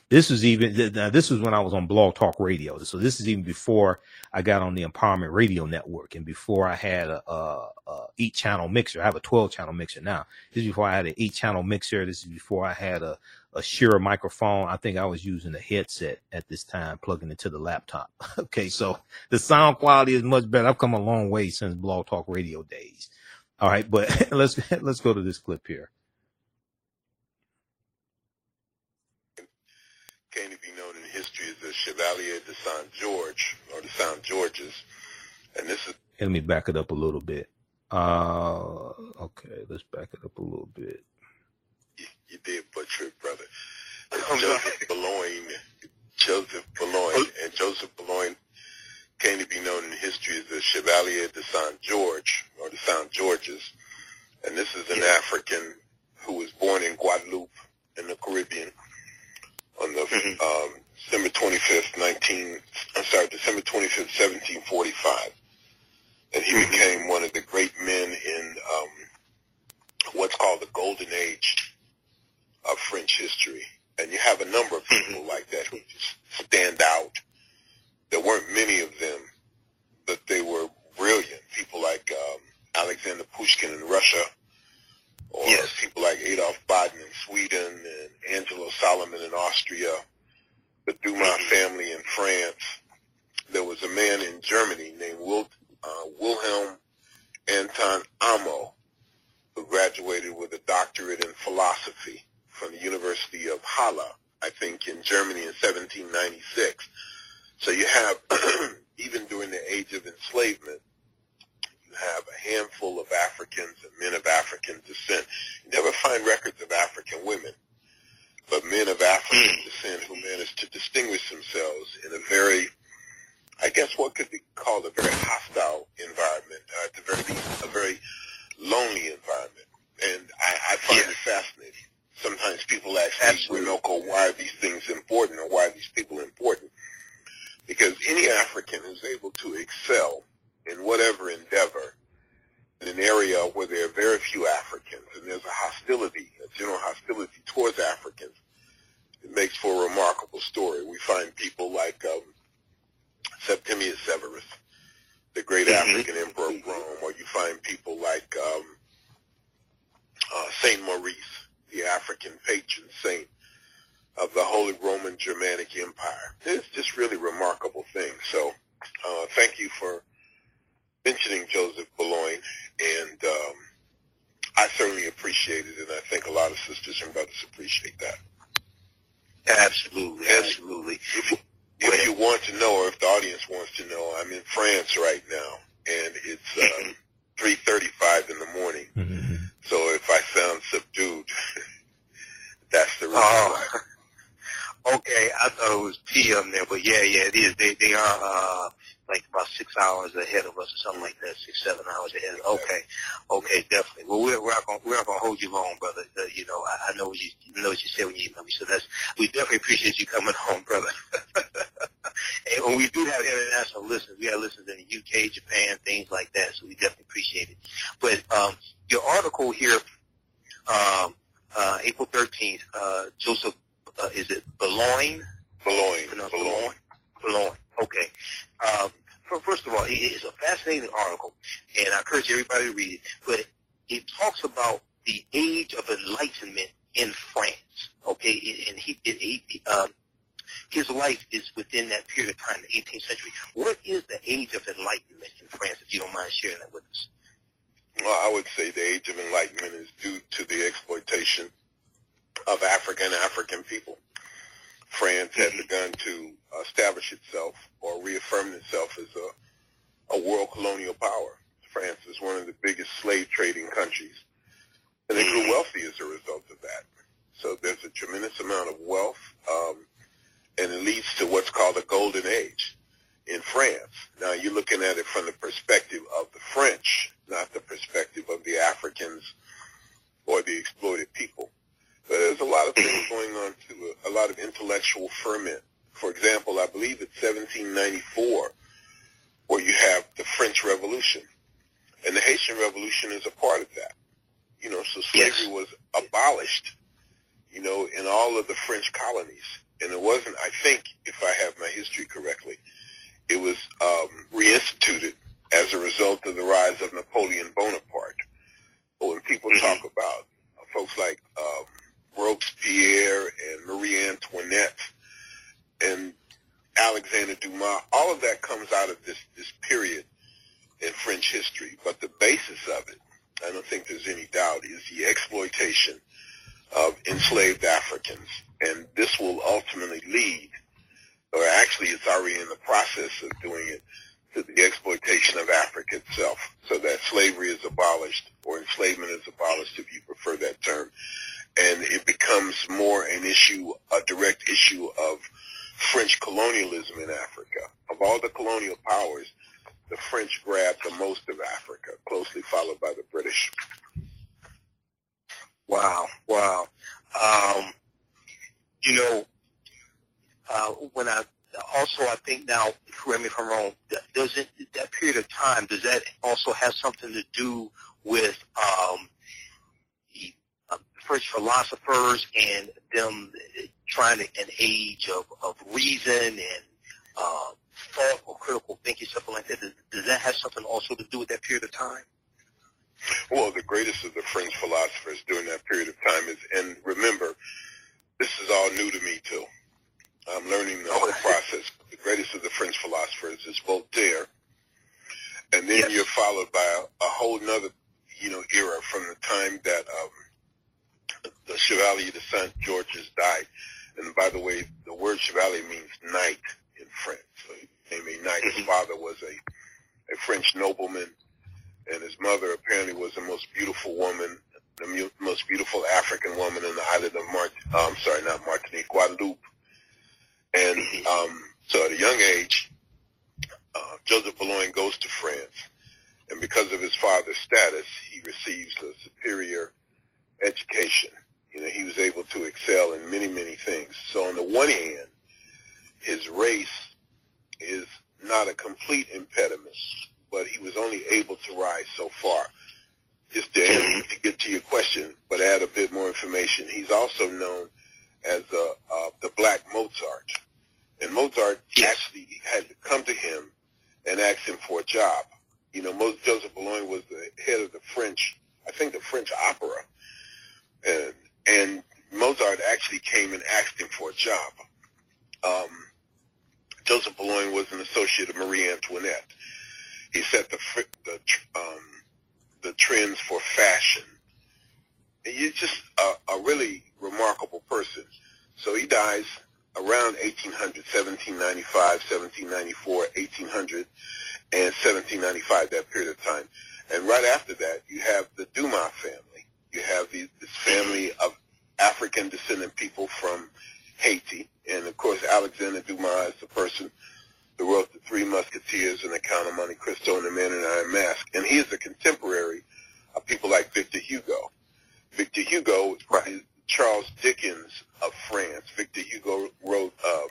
This was even, now this was when I was on Blog Talk Radio. So this is even before I got on the Empowerment Radio Network and before I had a, a, a eight channel mixer. I have a 12 channel mixer now. This is before I had an eight channel mixer. This is before I had a, a Shure microphone. I think I was using a headset at this time, plugging into the laptop. okay. So the sound quality is much better. I've come a long way since Blog Talk Radio days. All right, but let's let's go to this clip here. came to be known in history as the Chevalier de Saint George or the Saint Georges. And this is Let me back it up a little bit. Uh, okay, let's back it up a little bit. you did butcher it, brother. It's Joseph Boulogne. Joseph Boulogne. And Joseph Boulogne came to be known in history as the Chevalier de Saint George Saint Georges. And this is an African who was born in Guadeloupe in the Caribbean on the um, December 25th, 19, I'm sorry, December 25th, 1745. And he became one of the great men in um, what's called the golden age of French history. And you have a number of people like that who lot of intellectual ferment. For example, I believe it's 1794 where you have the French Revolution. And the Haitian Revolution is a part of that. You know, so slavery was abolished, you know, in all of the French colonies. And it wasn't, I think, if I have my history correctly, it was um, reinstituted as a result of the rise of Napoleon Bonaparte. But when people talk about folks like um, Robespierre and Marie Antoinette and Alexander Dumas, all of that comes out of this, this period in French history. But the basis of it, I don't think there's any doubt, is the exploitation of enslaved Africans. And this will ultimately lead, or actually it's already in the process of doing it, to the exploitation of Africa itself, so that slavery is abolished, or enslavement is abolished, if you prefer that term, and it becomes more an issue, a direct issue of French colonialism in Africa. Of all the colonial powers, the French grabbed the most of Africa, closely followed by the British. Wow, wow. Um, you know, uh, when I also I think now, correct me if I'm wrong, does it that period of time does that also have something to do with um, French philosophers and them trying to an age of, of reason and uh, thought or critical thinking, something like that? Does, does that have something also to do with that period of time? Well, the greatest of the French philosophers during that period of time is, and remember, this is all new to me too. I'm learning the whole process. The greatest of the French philosophers is Voltaire, and then Yes. you're followed by a, a whole nother, you know, era from the time that um, the Chevalier de Saint Georges died. And by the way, the word Chevalier means knight in French. So he became a knight. His father was a, a French nobleman, and his mother apparently was the most beautiful woman, the mu- most beautiful African woman in the island of Mart. Uh, I'm sorry, not Martinique, Guadeloupe. And um, so at a young age, uh, Joseph Boulogne goes to France, and because of his father's status, he receives a superior education. You know, he was able to excel in many, many things. So on the one hand, his race is not a complete impediment, but he was only able to rise so far. Just to, to get to your question, but add a bit more information, he's also known as uh, uh, the Black Mozart. And Mozart actually had to come to him and ask him for a job. You know, Joseph Boulogne was the head of the French, I think the French opera. And, and Mozart actually came and asked him for a job. Um, Joseph Boulogne was an associate of Marie Antoinette. He set the, the, um, the trends for fashion. And he's just a, a really remarkable person. So he dies around 1800, 1795, 1794, 1800. and 1795, that period of time. And right after that, you have the Dumas family. You have the, this family of African descendant people from Haiti. And of course, Alexander Dumas is the person who wrote The Three Musketeers and The Count of Monte Cristo and The Man in the Iron Mask. And he is a contemporary of people like Victor Hugo. Victor Hugo is Charles Dickens of France. Victor Hugo wrote um,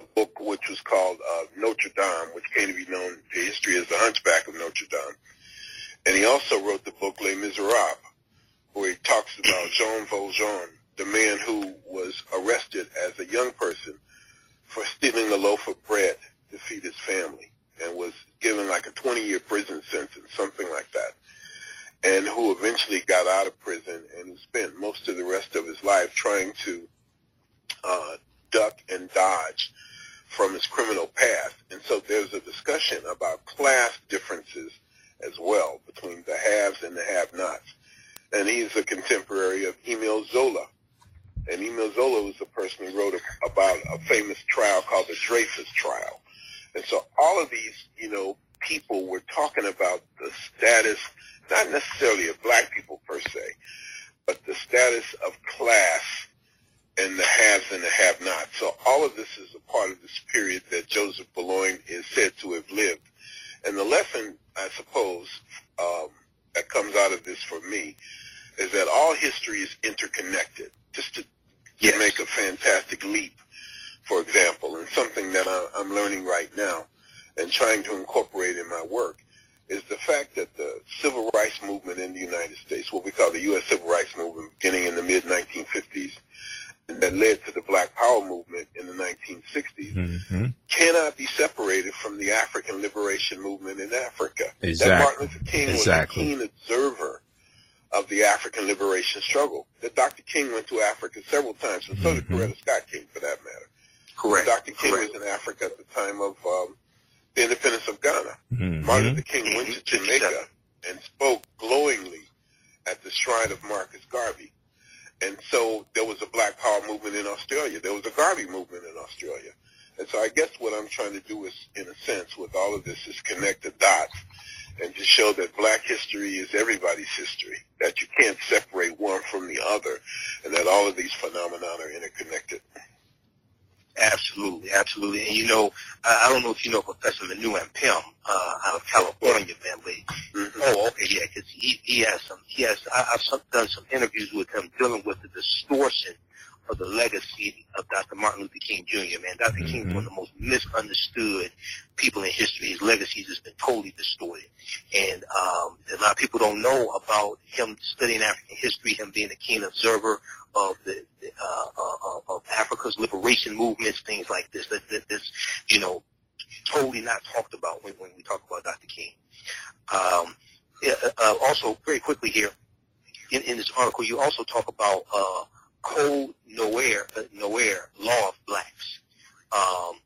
a book which was called uh, Notre Dame, which came to be known to history as The Hunchback of Notre Dame. And he also wrote the book Les Miserables, where he talks about Jean Valjean, the man who was arrested as a young person for stealing a loaf of bread to feed his family and was given like a 20-year prison sentence, something like that, and who eventually got out of prison and spent most of the rest of his life trying to uh, duck and dodge from his criminal past. And so there's a discussion about class differences as well between the haves and the have-nots. And he's a contemporary of Emile Zola. And Emile Zola was the person who wrote about a famous trial called the Dreyfus Trial. And so all of these, you know, people were talking about the status, not necessarily of black people per se, but the status of class and the haves and the have-nots. So all of this is a part of this period that Joseph Boulogne is said to have lived. And the lesson, I suppose, um, that comes out of this for me is that all history is interconnected. Just to, yes. to make a fantastic leap, for example, and something that I, I'm learning right now and trying to incorporate in my work is the fact that the civil rights movement in the United States, what we call the U.S. civil rights movement beginning in the mid-1950s, that led to the Black Power movement in the 1960s mm-hmm. cannot be separated from the African liberation movement in Africa. Exactly. That Martin Luther King exactly. was a keen observer of the African liberation struggle. That Dr. King went to Africa several times, and so did mm-hmm. Coretta Scott King, for that matter. Correct. Dr. King Correct. was in Africa at the time of um, the independence of Ghana. Mm-hmm. Martin Luther King went to Jamaica and spoke glowingly at the shrine of Marcus Garvey. And so there was a Black Power movement in Australia. There was a Garvey movement in Australia. And so I guess what I'm trying to do is, in a sense, with all of this, is connect the dots and to show that black history is everybody's history, that you can't separate one from the other, and that all of these phenomena are interconnected. Absolutely, absolutely. And you know, I, I don't know if you know Professor Manu Ampim uh, out of California, man, but mm-hmm. oh, okay, yeah, because he he has some, he has. I, I've some, done some interviews with him dealing with the distortion of the legacy of Dr. Martin Luther King Jr. Man, doctor mm-hmm. King is one of the most misunderstood people in history. His legacy has been totally distorted, and um, a lot of people don't know about him studying African history, him being a keen observer of the, the uh, uh, of Africa's liberation movements, things like this. That, this, you know, totally not talked about when, when we talk about Dr. King. Um, uh, also, very quickly here, in, in this article, you also talk about uh, Code nowhere, uh, Noir, Law of Blacks. Um,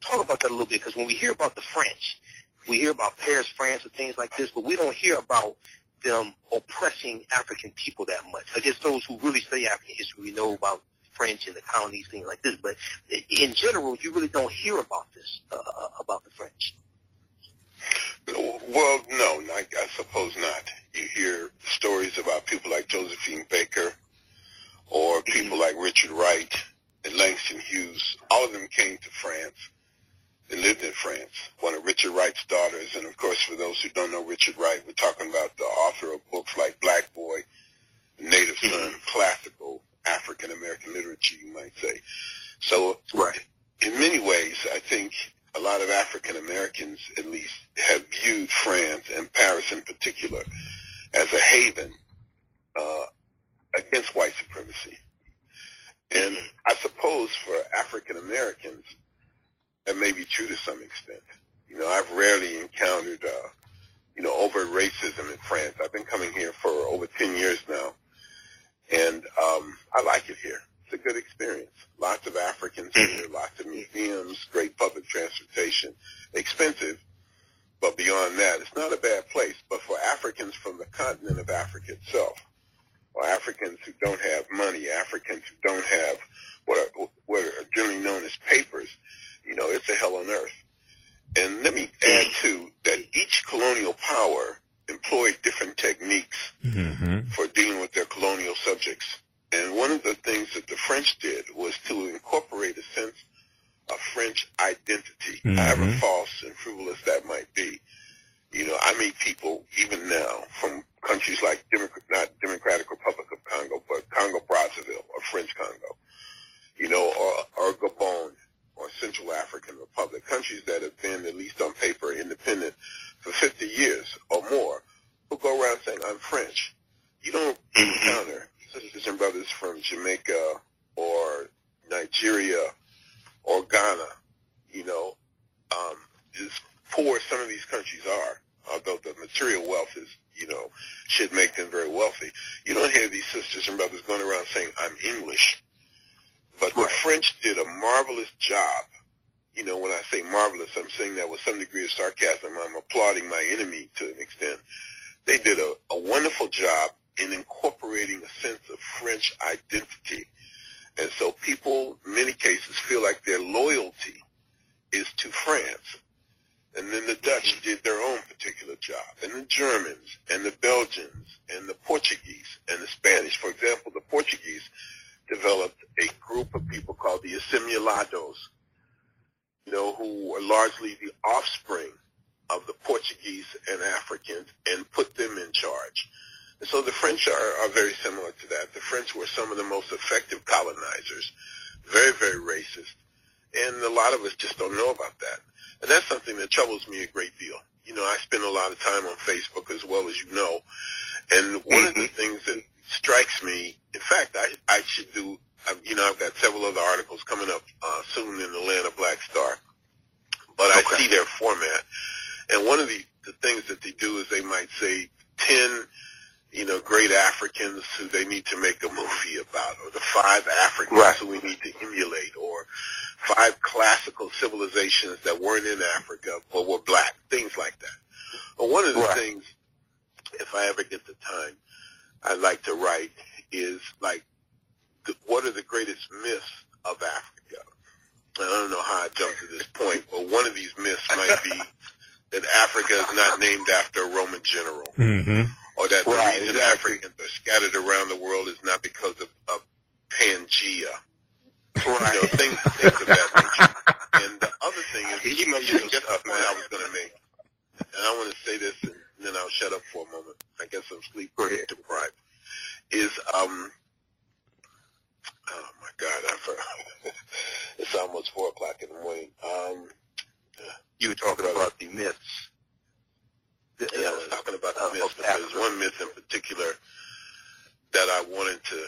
talk about that a little bit because when we hear about the French, we hear about Paris, France, and things like this, but we don't hear about them oppressing African people that much. I guess those who really study African history, know about French and the colonies, things like this. But in general, you really don't hear about this, uh, uh about the French. Well, no, I suppose not. You hear stories about people like Josephine Baker or people like Richard Wright and Langston Hughes. All of them came to France and lived in France. One of Richard Wright's daughters, and of course, for those who don't know Richard Wright, we're talking about the author of books like Black Boy, Native Son, mm-hmm. classical African American literature, you might say. So, right. in many ways, I think a lot of African Americans, at least, have viewed France and Paris in particular as a haven uh, against white supremacy. And I suppose for African Americans, that may be true to some extent. You know, I've rarely encountered, uh, you know, overt racism in France. I've been coming here for over 10 years now, and um, I like it here. It's a good experience. Lots of Africans here, lots of museums, great public transportation, expensive, but beyond that, it's not a bad place. But for Africans from the continent of Africa itself, or Africans who don't have money, Africans who don't have what are, what are generally known as papers, you know, it's a hell on earth. And let me add too that each colonial power employed different techniques Mm-hmm. for dealing with their colonial subjects. And one of the things that the French did was to incorporate a sense of French identity, Mhm. however false and frivolous that might be. You know, I meet people even now from countries like Democ- not Democratic Republic of Congo, but Congo Brazzaville or French Congo, you know, or, or Gabon or Central African Republic, countries that have been, at least on paper, independent for 50 years or more, who go around saying, I'm French. You don't encounter sisters and brothers from Jamaica or Nigeria or Ghana, you know, um, as poor as some of these countries are, although the material wealth is, you know, should make them very wealthy. You don't hear these sisters and brothers going around saying, I'm English. But the French did a marvelous job. You know, when I say marvelous, I'm saying that with some degree of sarcasm. I'm applauding my enemy to an extent. They did a, a wonderful job in incorporating a sense of French identity. And so people, in many cases, feel like their loyalty is to France. And then the Dutch mm-hmm. did their own particular job, and the Germans, and the Belgians, and the Portuguese, and the Spanish. For example, the Portuguese developed a group of people called the Assimilados, you know, who were largely the offspring of the Portuguese and Africans, and put them in charge. And so the French are, are very similar to that. The French were some of the most effective colonizers, very, very racist, and a lot of us just don't know about that. And that's something that troubles me a great deal. You know, I spend a lot of time on Facebook as well as you know, and one of the things that strikes me, in fact, I, I should do, I've, you know, I've got several other articles coming up uh, soon in the Atlanta Black Star, but I see their format, and one of the, the things that they do is they might say 10 you know, great Africans who they need to make a movie about, or the five Africans Right. who we need to emulate, or five classical civilizations that weren't in Africa but were black, things like that. But one of the Right. things, if I ever get the time, I'd like to write is like, the, what are the greatest myths of Africa? I don't know how I jumped to this point, but one of these myths might be that Africa is not named after a Roman general Mm-hmm. Or that Right, the reason exactly. Africans are scattered around the world is not because of, of Pangea. You know, things, things of that nature. And the other thing is, You know, you know, just the point. I was going to make. And I want to say this, and then I'll shut up for a moment. I guess I'm sleep deprived. Is um, oh my God, I forgot. it's almost four o'clock in the morning. Um, You were talking about the myths. The- Yeah, I was talking about the uh, myths of because one myth in particular that I wanted to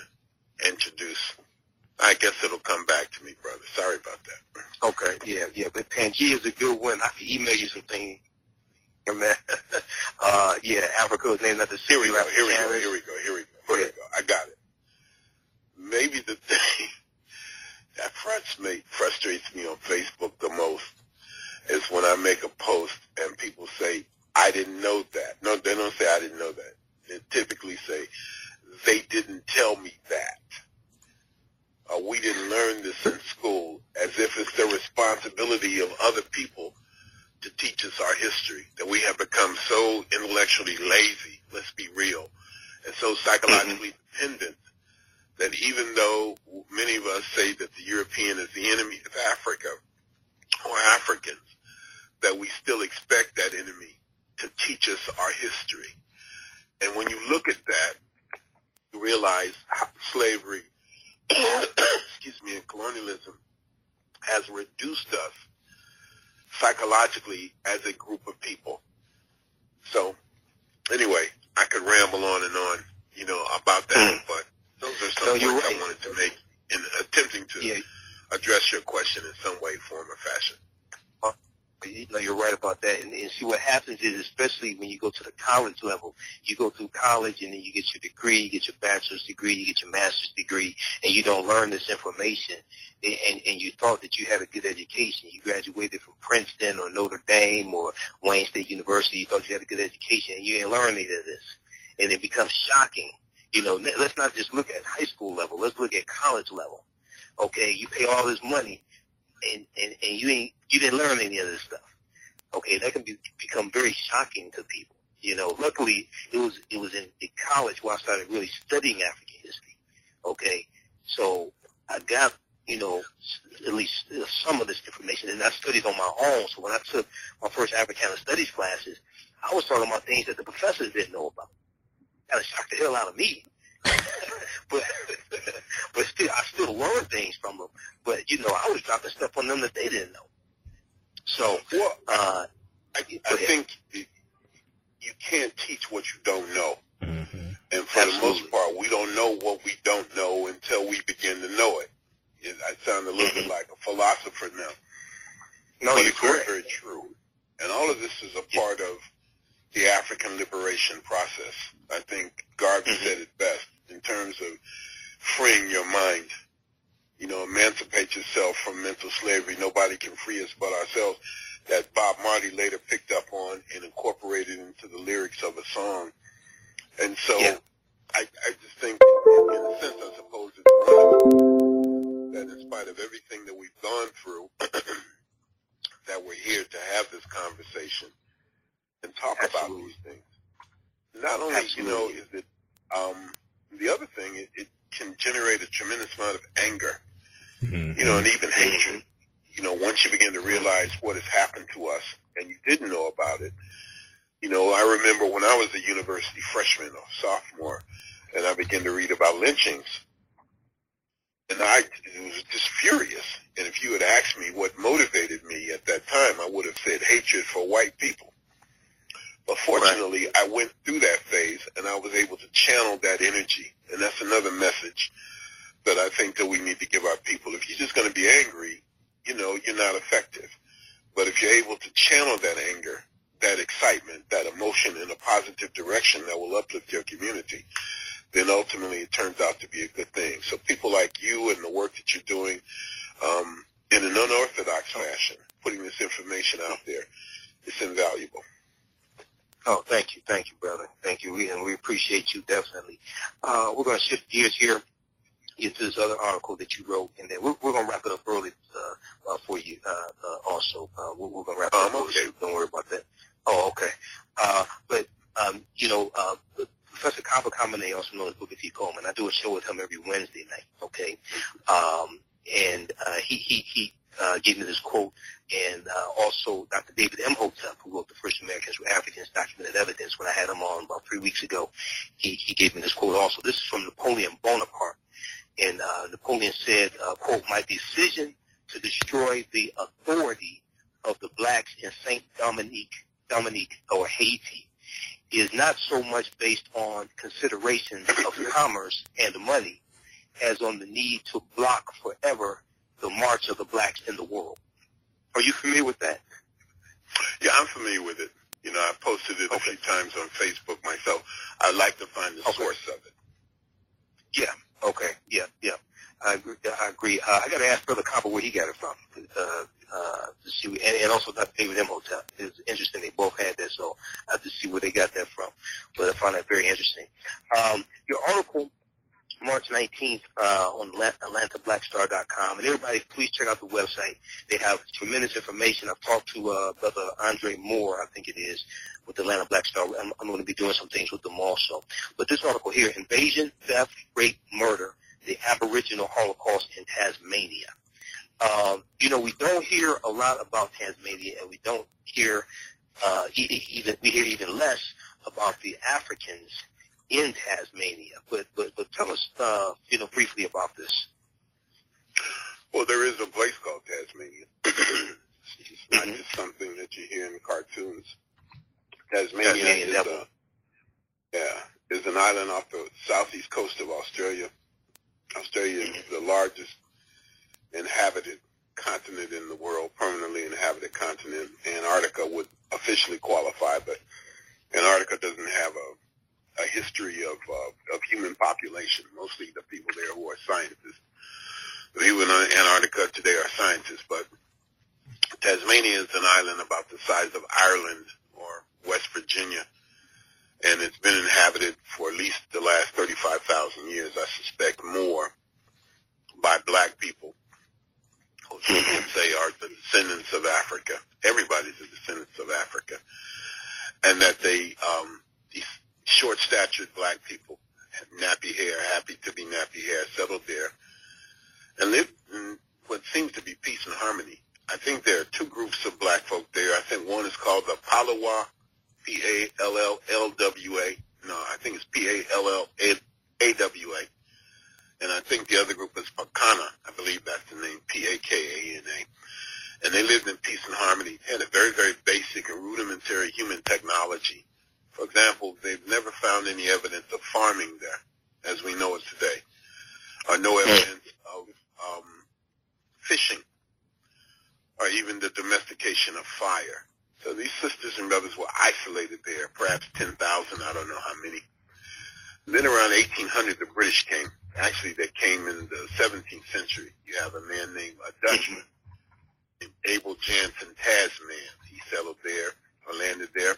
introduce. I guess it'll come back to me, brother. Sorry about that. Okay, yeah, yeah, but Pangea is a good one. I can email you some things. Yeah, man. uh, yeah, Africa is named after Here we Syria. go. Here we go. Here we go. Here we go. Here we go. I got it. Maybe the thing that frustrates me, frustrates me on Facebook the most is when I make a post and people say, I didn't know that. No, they don't say I didn't know that. They typically say, they didn't tell me that. Or we didn't learn this in school as if it's the responsibility of other people to teach us our history, that we have become so intellectually lazy, let's be real, and so mm-hmm. psychologically dependent that even though many of us say that the European is the enemy of Africa or Africans, that we still expect that enemy to teach us our history. And when you look at that, you realize how slavery, excuse me, and colonialism has reduced us psychologically as a group of people. So, anyway, I could ramble on and on, you know, about that, but those are some No, you're points right. I wanted to make in attempting to Yeah, address your question in some way, form, or fashion. you know, you're right about that. And, and see, what happens is, especially when you go to the college level, you go through college and then you get your degree, you get your bachelor's degree, you get your master's degree, and you don't learn this information. And, and, and you thought that you had a good education. You graduated from Princeton or Notre Dame or Wayne State University. You thought you had a good education, and you didn't learn any of this. And it becomes shocking. You know, let's not just look at high school level. Let's look at college level. Okay, you pay all this money, and and and you ain't you didn't learn any of this stuff. Okay, that can be, become very shocking to people. You know, luckily it was it was in, in college where I started really studying African history. Okay, so I got you know at least some of this information, and I studied on my own. So when I took my first Africana Studies classes, I was talking about things that the professors didn't know about. Kind of shocked the hell out of me. but but still, I still learned things from them. But you know, I was dropping stuff on them that they didn't know. So, well, uh, I, I think you can't teach what you don't know. Mm-hmm. And for Absolutely. the most part, we don't know what we don't know until we begin to know it. it I sound a little mm-hmm. bit like a philosopher now. No, but you're it's very, very true. And all of this is a part of the African liberation process. I think Garvey mm-hmm. said it best in terms of freeing your mind. You know, emancipate yourself from mental slavery. Nobody can free us but ourselves. That Bob Marley later picked up on and incorporated into the lyrics of a song. And so yeah. I, I just think, in a sense, I suppose it's relevant that in spite of everything that we've gone through, that we're here to have this conversation and talk Absolutely. about these things. Not only, Absolutely. you know, is it um, the other thing, it, it can generate a tremendous amount of anger, mm-hmm. you know, and even hatred. You know, once you begin to realize what has happened to us and you didn't know about it. You know, I remember when I was a university freshman or sophomore and I began to read about lynchings and I was just furious. And if you had asked me what motivated me at that time, I would have said hatred for white people. But fortunately, right. I went through that phase and I was able to channel that energy. And that's another message that I think that we need to give our people. If you're just going to be angry, you know, you're not effective. But if you're able to channel that anger, that excitement, that emotion in a positive direction that will uplift your community, then ultimately it turns out to be a good thing. So people like you and the work that you're doing um, in an unorthodox fashion, putting this information out there, it's invaluable. Oh, thank you, thank you, brother, thank you, we, and we appreciate you definitely. Uh, we're going to shift gears here into this other article that you wrote, and then we're, we're going to wrap it up early uh, uh, for you. Uh, uh, also, uh, we're, we're going to wrap um, up. Okay. Don't worry about that. Oh, okay. Uh, but um, you know, uh, Professor Kaba Kamene, also known as Booker T. Coleman, I do a show with him every Wednesday night. Okay, um, and uh, he he he uh, gave me this quote, and uh, also Dr. David Imhotep, who wrote the First Americans Were Africans, Documented Evidence. When I had him on about three weeks ago, he he gave me this quote also. This is from Napoleon Bonaparte, and uh, Napoleon said, uh, "quote My decision destroy the authority of the blacks in Saint Dominique, Dominique or Haiti." is not so much based on considerations of commerce and money as on the need to block forever the march of the blacks in the world. Are you familiar with that? Yeah, I'm familiar with it. You know, I posted it a few times on Facebook myself. I'd like to find the Okay. source of it. Yeah. Okay. Yeah. Yeah. I agree. I agree. Uh, I got to ask Brother Kaba where he got it from. Uh, uh, to see, and, and also Dr. David Imhotep. It's interesting they both had that, so I have to see where they got that from. But I find that very interesting. Um, your article, March 19th, uh, on AtlantaBlackStar.com, and everybody, please check out the website. They have tremendous information. I've talked to uh, Brother Andre Moore, I think it is, with Atlanta Black Star. I'm, I'm going to be doing some things with them also. But this article here, Invasion, Theft, Rape, Murder, the Aboriginal Holocaust in Tasmania. Um, you know, we don't hear a lot about Tasmania, and we don't hear uh, even we hear even less about the Africans in Tasmania. But but but tell us, uh, you know, briefly about this. Well, there is a place called Tasmania. it's not Mhm. just something that you hear in cartoons. Tasmania, Tasmania is, a, yeah, is an island off the southeast coast of Australia. Australia is the largest inhabited continent in the world, permanently inhabited continent. Antarctica would officially qualify, but Antarctica doesn't have a, a history of, uh, of human population. Mostly the people there who are scientists. The people in Antarctica today are scientists, but Tasmania is an island about the size of Ireland or West Virginia, and it's been inhabited for at least the last 35,000 years, I suspect more, by black people who some would say are the descendants of Africa. Everybody's a descendant of Africa. and that they um, these short-statured black people, nappy hair, happy to be nappy hair, settled there and lived in what seems to be peace and harmony. I think there are two groups of black folk there. I think one is called the Palawa, P-A-L-L-L-W-A. No, I think it's P-A-L-L-A-W-A. And I think the other group is Pakana. I believe that's the name, P-A-K-A-N-A. And they lived in peace and harmony, had a very, very basic and rudimentary human technology. For example, they've never found any evidence of farming there, as we know it today, or no evidence of um, fishing, or even the domestication of fire. So these sisters and brothers were isolated there, perhaps 10,000, I don't know how many. Then around 1800, the British came. Actually, they came in the 17th century. You have a man named a Dutchman named Abel Jansen Tasman. He settled there or landed there,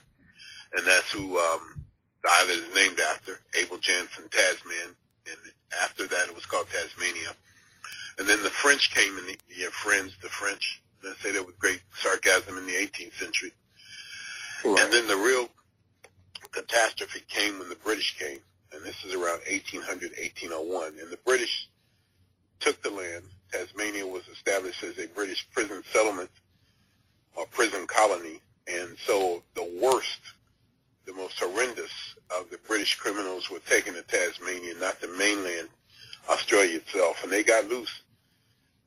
and that's who um, the island is named after, Abel Jansen Tasman. And after that, it was called Tasmania. And then the French came in the, your friends, the French, I say that with great sarcasm in the 18th century. Right. And then the real catastrophe came when the British came, and this is around 1800, 1801. And the British took the land. Tasmania was established as a British prison settlement or prison colony. And so the worst, the most horrendous of the British criminals were taken to Tasmania, not the mainland, Australia itself. And they got loose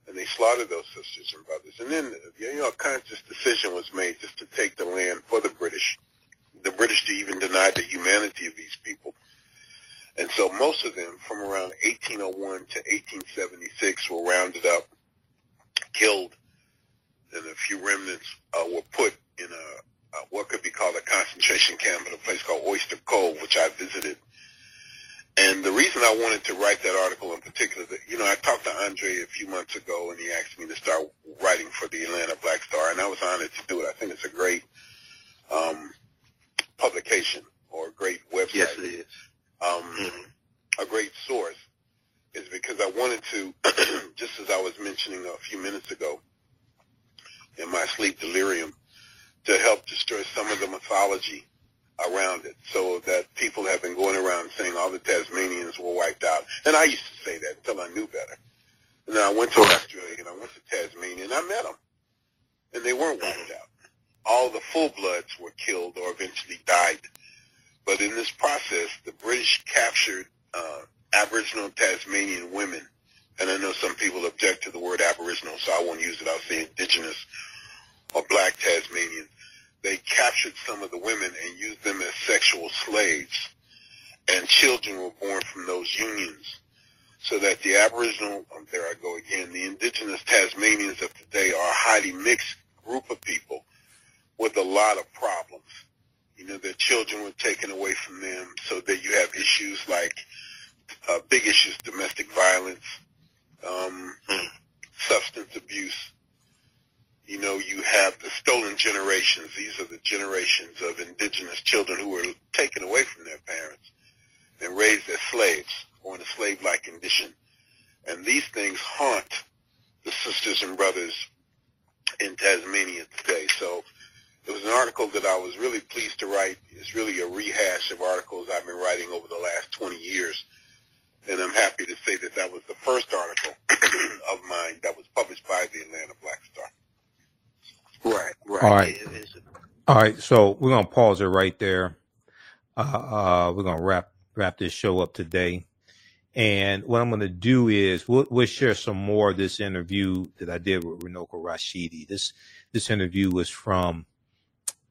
and they slaughtered those sisters and brothers. And then, you know, a conscious decision was made just to take the land for the British. The British even denied the humanity of these people. And so most of them, from around 1801 to 1876, were rounded up, killed, and a few remnants uh, were put in a, uh, what could be called a concentration camp in a place called Oyster Cove, which I visited and the reason I wanted to write that article in particular, that, you know, I talked to Andre a few months ago, and he asked me to start writing for the Atlanta Black Star, and I was honored to do it. I think it's a great um, publication or a great website. Yes, it is. Um, mm-hmm. A great source is because I wanted to, just as I was mentioning a few minutes ago, in my sleep delirium, to help destroy some of the mythology around it so that people have been going around saying all the Tasmanians were wiped out. And I used to say that until I knew better. And then I went to Australia and I went to Tasmania and I met them. And they weren't wiped out. All the full-bloods were killed or eventually died. But in this process, the British captured uh, Aboriginal Tasmanian women. And I know some people object to the word Aboriginal, so I won't use it. I'll say indigenous or black Tasmanians they captured some of the women and used them as sexual slaves. And children were born from those unions. So that the Aboriginal, um, there I go again, the indigenous Tasmanians of today are a highly mixed group of people with a lot of problems. You know, their children were taken away from them so that you have issues like uh, big issues, domestic violence, um, hmm. substance abuse, you know, you have the stolen generations. These are the generations of indigenous children who were taken away from their parents and raised as slaves or in a slave-like condition. And these things haunt the sisters and brothers in Tasmania today. So it was an article that I was really pleased to write. It's really a rehash of articles I've been writing over the last 20 years. And I'm happy to say that that was the first article of mine that was published by the Atlanta Black Star. Right, right. All right. All right. So we're gonna pause it right there. Uh, uh, we're gonna wrap wrap this show up today. And what I'm going to do is we'll, we'll, share some more of this interview that I did with Runoko Rashidi. This this interview was from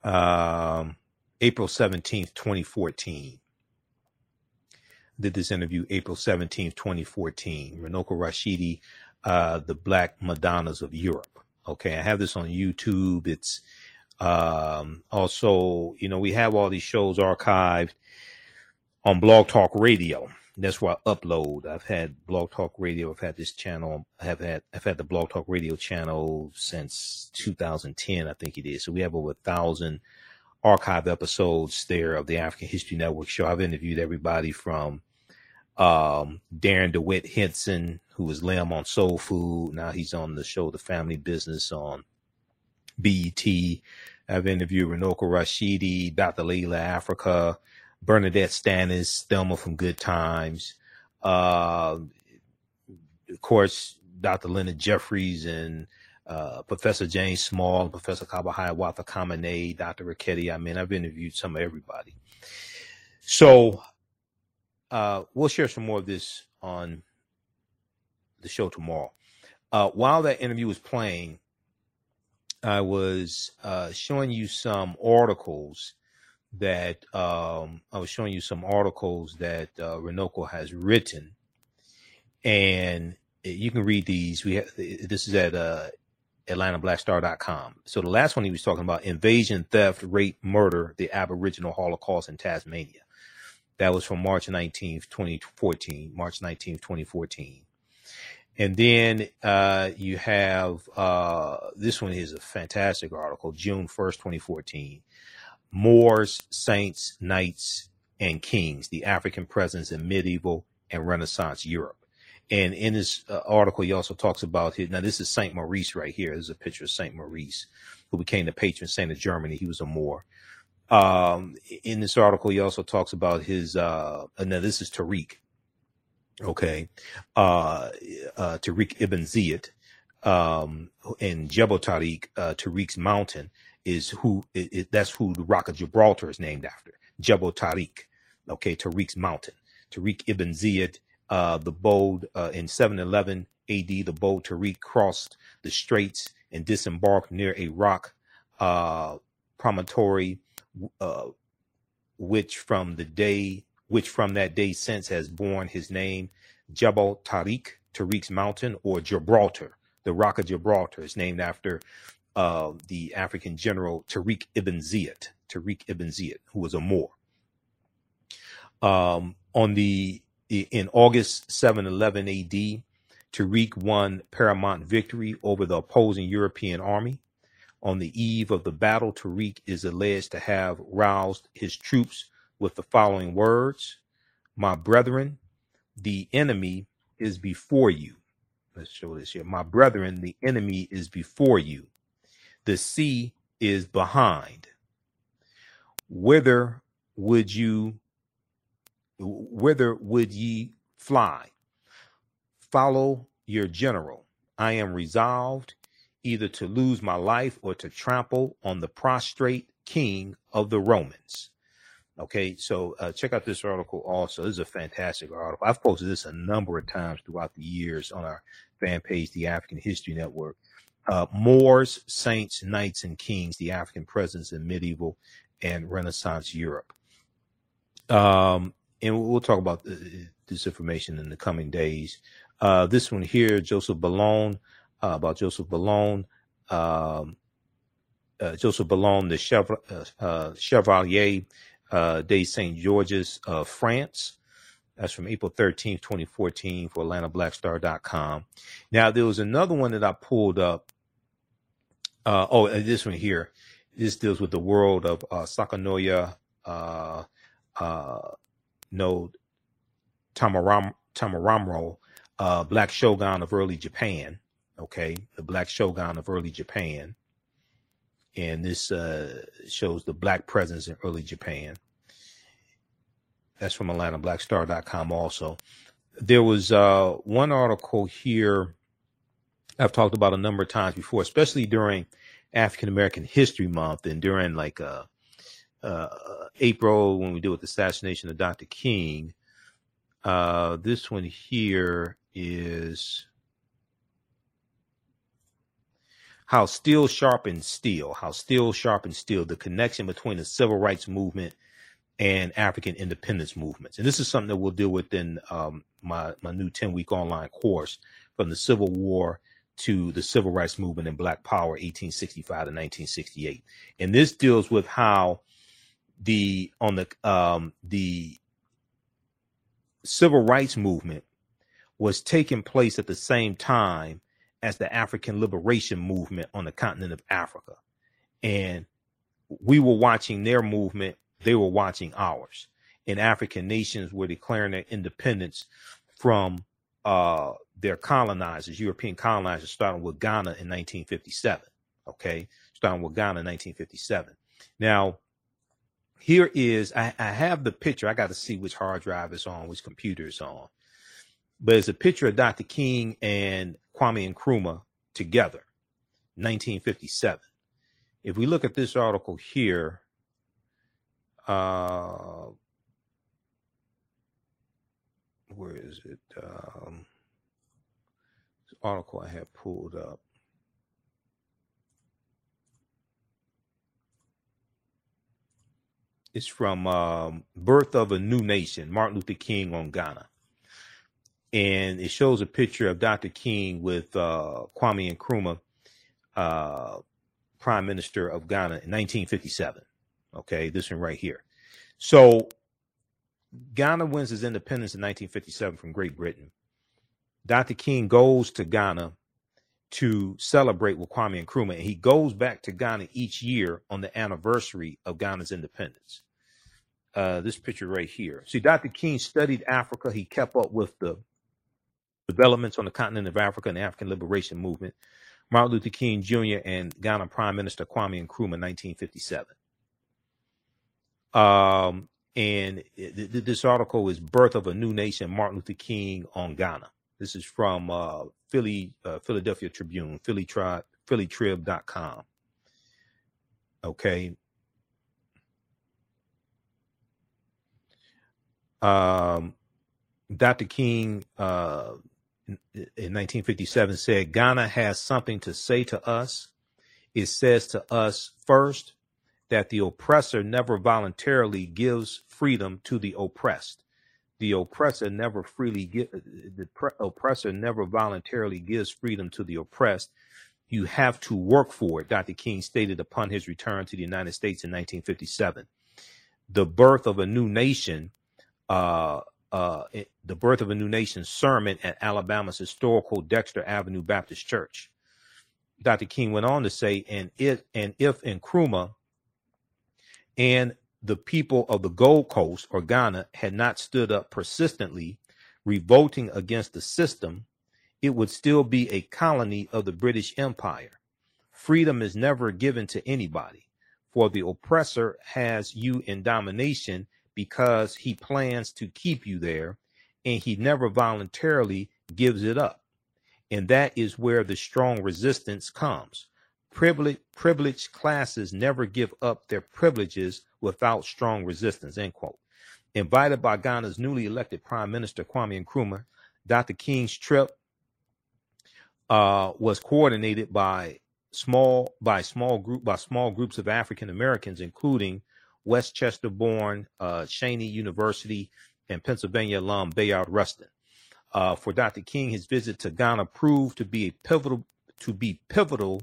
um, April 17th, 2014. Did this interview April 17th, 2014. Runoko Rashidi, uh, the Black Madonnas of Europe. Okay, I have this on YouTube. It's um, also, you know, we have all these shows archived on Blog Talk Radio. That's where I upload. I've had Blog Talk Radio. I've had this channel. I have had I've had the Blog Talk Radio channel since 2010, I think it is. So we have over a thousand archive episodes there of the African History Network show. I've interviewed everybody from um, Darren DeWitt Henson, who was Lem on Soul Food. Now he's on the show The Family Business on BET. I've interviewed Runoko Rashidi, Dr. Llaila Afrika, BernNadette Stanis, Thelma from Good Times. Uh, of course, Dr. Leonard Jeffries and uh, Professor James Small, Professor Kaba Hiawatha Kamene, Dr. Ricketti. I mean, I've interviewed some of everybody. So uh, we'll share some more of this on the show tomorrow. Uh, while that interview was playing, I was uh, showing you some articles that um, I was showing you some articles that uh, Runoko has written, and you can read these. We this is at uh, AtlantaBlackStar.com. So the last one he was talking about invasion, theft, rape, murder, the Aboriginal Holocaust in Tasmania. That was from March 19th, 2014. March 19th, 2014. And then uh, you have uh, this one is a fantastic article, June 1st, 2014. Moors, Saints, Knights, and Kings, the African presence in medieval and Renaissance Europe. And in this uh, article, he also talks about his. Now, this is Saint Maurice right here. This is a picture of Saint Maurice, who became the patron saint of Germany. He was a Moor. Um, in this article, he also talks about his. Uh, now, this is Tariq. Okay, uh, uh, Tariq ibn Ziyad, um, and Jebel Tariq, uh, Tariq's mountain is who. It, it, that's who the Rock of Gibraltar is named after. Jebel Tariq. Okay, Tariq's mountain. Tariq ibn Ziyad uh, the bold, uh, in 711 AD, the bold Tariq crossed the straits and disembarked near a rock uh, promontory, uh, which from the day, which from that day since has borne his name, Jebel Tariq, Tariq's mountain, or Gibraltar. The rock of Gibraltar is named after uh, the African general Tariq ibn Ziyad, Tariq ibn Ziyad, who was a Moor. Um, on the in August 711 AD, Tariq won paramount victory over the opposing European army. On the eve of the battle, Tariq is alleged to have roused his troops with the following words My brethren, the enemy is before you. Let's show this here. My brethren, the enemy is before you. The sea is behind. Whither would you whither would ye fly? Follow your general. I am resolved either to lose my life or to trample on the prostrate king of the Romans. Okay, so uh, check out this article also. This is a fantastic article. I've posted this a number of times throughout the years on our fan page, the African History Network. Uh, Moors, Saints, Knights, and Kings, the African presence in medieval and Renaissance Europe. Um, and we'll talk about this information in the coming days. Uh, this one here, Joseph Boulogne, uh, about Joseph Boulogne, um, uh, Joseph Boulogne, the Chevalier, uh, uh, Chevalier uh, de Saint Georges of France. That's from April 13th, 2014 for AtlantaBlackStar.com. Now, there was another one that I pulled up. oh, this one here. This deals with the world of uh, Sakanoya no Tamaram, Tamaramro, uh, Black Shogun of early Japan. Okay, the Black Shogun of early Japan. And this uh, shows the black presence in early Japan. That's from AtlantaBlackStar.com also. There was uh, one article here I've talked about a number of times before, especially during African American History Month and during like uh, uh, April when we deal with the assassination of Dr. King. Uh, this one here is how steel sharpens steel, how steel sharpens steel, the connection between the civil rights movement and African independence movements. And this is something that we'll deal with in um, my, my new 10 week online course from the Civil War to the civil rights movement and black power 1865 to 1968 and this deals with how the on the um, the civil rights movement was taking place at the same time as the African liberation movement on the continent of Africa. And we were watching their movement, they were watching ours. And African nations were declaring their independence from uh, their colonizers, European colonizers, starting with Ghana in 1957. Okay. starting with Ghana in 1957. Now, here is I, I have the picture. I got to see which hard drive it's on, which computer it's on. But it's a picture of Dr. King and Kwame Nkrumah together, 1957. If we look at this article here, uh, where is it? Um, this article I have pulled up. It's from um, Birth of a New Nation, Martin Luther King on Ghana. And it shows a picture of Dr. King with uh, Kwame Nkrumah, uh, Prime Minister of Ghana in 1957. Okay, this one right here. So Ghana wins its independence in 1957 from Great Britain. Dr. King goes to Ghana to celebrate with Kwame Nkrumah, and he goes back to Ghana each year on the anniversary of Ghana's independence. Uh, this picture right here. See, Dr. King studied Africa. He kept up with the developments on the continent of Africa and the African liberation movement. Martin Luther King Jr. and Ghana Prime Minister Kwame Nkrumah, 1957. Um, and th- th- this article is "Birth of a New Nation: Martin Luther King on Ghana." This is from uh, Philly, uh, Philadelphia Tribune, Philly Tri- PhillyTrib.com. Okay. Um, Dr. King uh, in, in 1957 said, Ghana has something to say to us. It says to us first that the oppressor never voluntarily gives freedom to the oppressed. The oppressor never freely get the pre- oppressor never voluntarily gives freedom to the oppressed. You have to work for it dr king stated upon his return to the united states in 1957 the birth of a new nation uh, uh, the birth of a new nation sermon at alabama's historical dexter avenue baptist church dr king went on to say and it and if nkrumah and the people of the Gold Coast or Ghana had not stood up persistently, revolting against the system, it would still be a colony of the British Empire. Freedom is never given to anybody, for the oppressor has you in domination because he plans to keep you there, and he never voluntarily gives it up. And that is where the strong resistance comes. Privileged, privileged classes never give up their privileges without strong resistance. End quote. Invited by Ghana's newly elected Prime Minister Kwame Nkrumah, Dr. King's trip uh, was coordinated by small by small group by small groups of African Americans, including Westchester-born uh, Cheyney University and Pennsylvania alum Bayard Rustin. Uh, for Dr. King, his visit to Ghana proved to be pivotal to be pivotal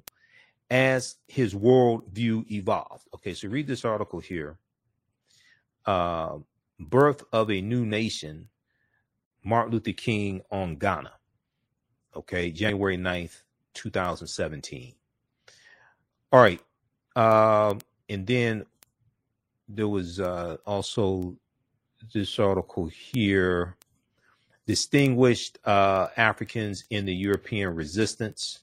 as his worldview evolved. Okay, so read this article here. Uh, Birth of a New Nation, Martin Luther King on Ghana. Okay, January 9th, 2017. All right. Um, and then there was uh, also this article here Distinguished uh, Africans in the European Resistance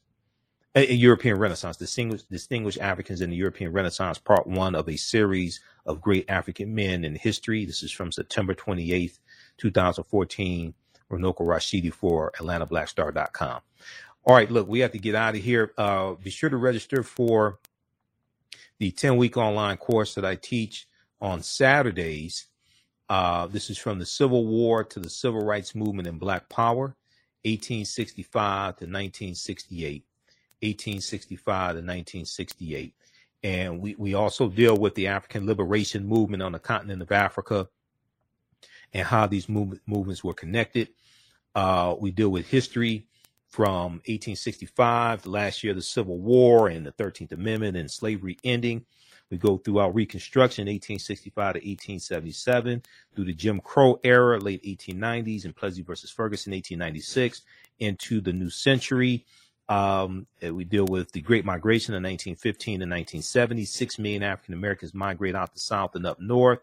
uh, European Renaissance, distinguished, distinguished Africans in the European Renaissance, part one of a series of great African men in history. This is from September 28th, 2014, Runoko Rashidi for AtlantaBlackStar.com. All right, look, we have to get out of here. Uh, be sure to register for the 10 week online course that I teach on Saturdays. Uh, this is from the Civil War to the Civil Rights Movement and Black Power, 1865 to 1968. 1865 to 1968. And we, we also deal with the African liberation movement on the continent of Africa and how these movement, movements were connected. Uh, we deal with history from 1865, the last year of the Civil War and the 13th Amendment and slavery ending. We go throughout Reconstruction, 1865 to 1877, through the Jim Crow era, late 1890s, and Plessy versus Ferguson, 1896, into the new century, um, we deal with the Great Migration of 1915 to 1970. Six million African Americans migrate out the South and up north.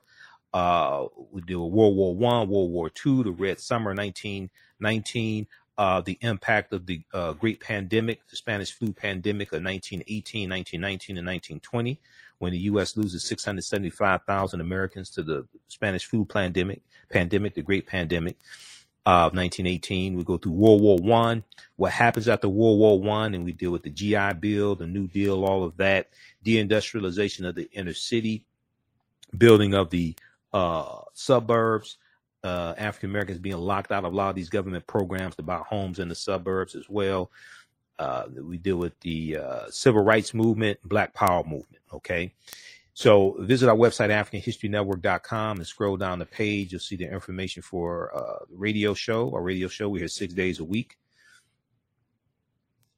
Uh, we deal with World War One, World War Two, the Red Summer 1919, uh, the impact of the uh, great pandemic, the Spanish flu pandemic of 1918, 1919, and 1920, when the U.S. loses 675,000 Americans to the Spanish flu pandemic, pandemic, the great pandemic of 1918. We go through World War One, what happens after World War One, and we deal with the GI Bill, the New Deal, all of that, deindustrialization of the inner city, building of the uh, suburbs, uh, African Americans being locked out of a lot of these government programs to buy homes in the suburbs as well. Uh, we deal with the uh, civil rights movement, Black Power movement. Okay. So visit our website, AfricanHistoryNetwork.com, and scroll down the page. You'll see the information for uh, the radio show. Our radio show, we're here six days a week.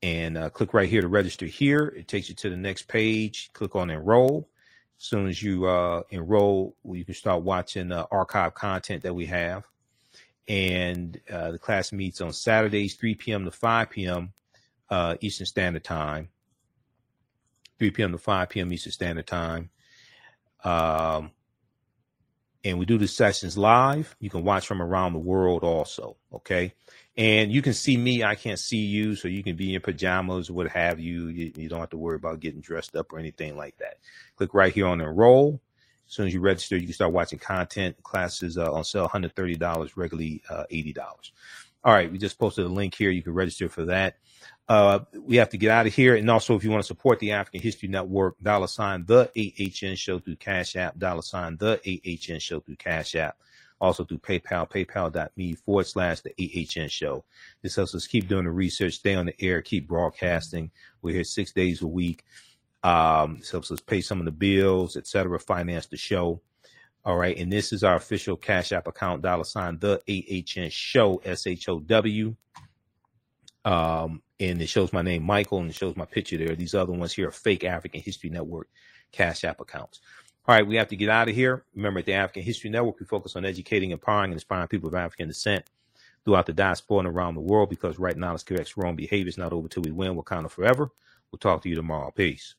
And uh, click right here to register here. It takes you to the next page. Click on enroll. As soon as you uh, enroll, you can start watching uh, archive content that we have. And uh, the class meets on Saturdays, 3 p.m. to 5 p.m. Uh, Eastern Standard Time. 3 p.m. to 5 p.m. Eastern Standard Time. Um, and we do the sessions live. You can watch from around the world also. Okay. And you can see me. I can't see you. So you can be in pajamas what have you. you. You don't have to worry about getting dressed up or anything like that. Click right here on enroll. As soon as you register, you can start watching content. Classes uh, on sale $130, regularly uh, $80. All right. We just posted a link here. You can register for that. Uh, we have to get out of here. And also, if you want to support the African History Network, dollar sign the AHN show through Cash App, dollar sign the AHN show through Cash App. Also through PayPal, paypal.me forward slash the AHN show. This helps us keep doing the research, stay on the air, keep broadcasting. We're here six days a week. Um, this helps us pay some of the bills, etc., finance the show. All right. And this is our official Cash App account, dollar sign the AHN show, S H O W. Um, and it shows my name, Michael, and it shows my picture there. These other ones here are fake African History Network Cash App accounts. All right, we have to get out of here. Remember, at the African History Network, we focus on educating, empowering, and inspiring people of African descent throughout the diaspora and around the world because right now, correct wrong behavior is not over till we win. We're kind forever. We'll talk to you tomorrow. Peace.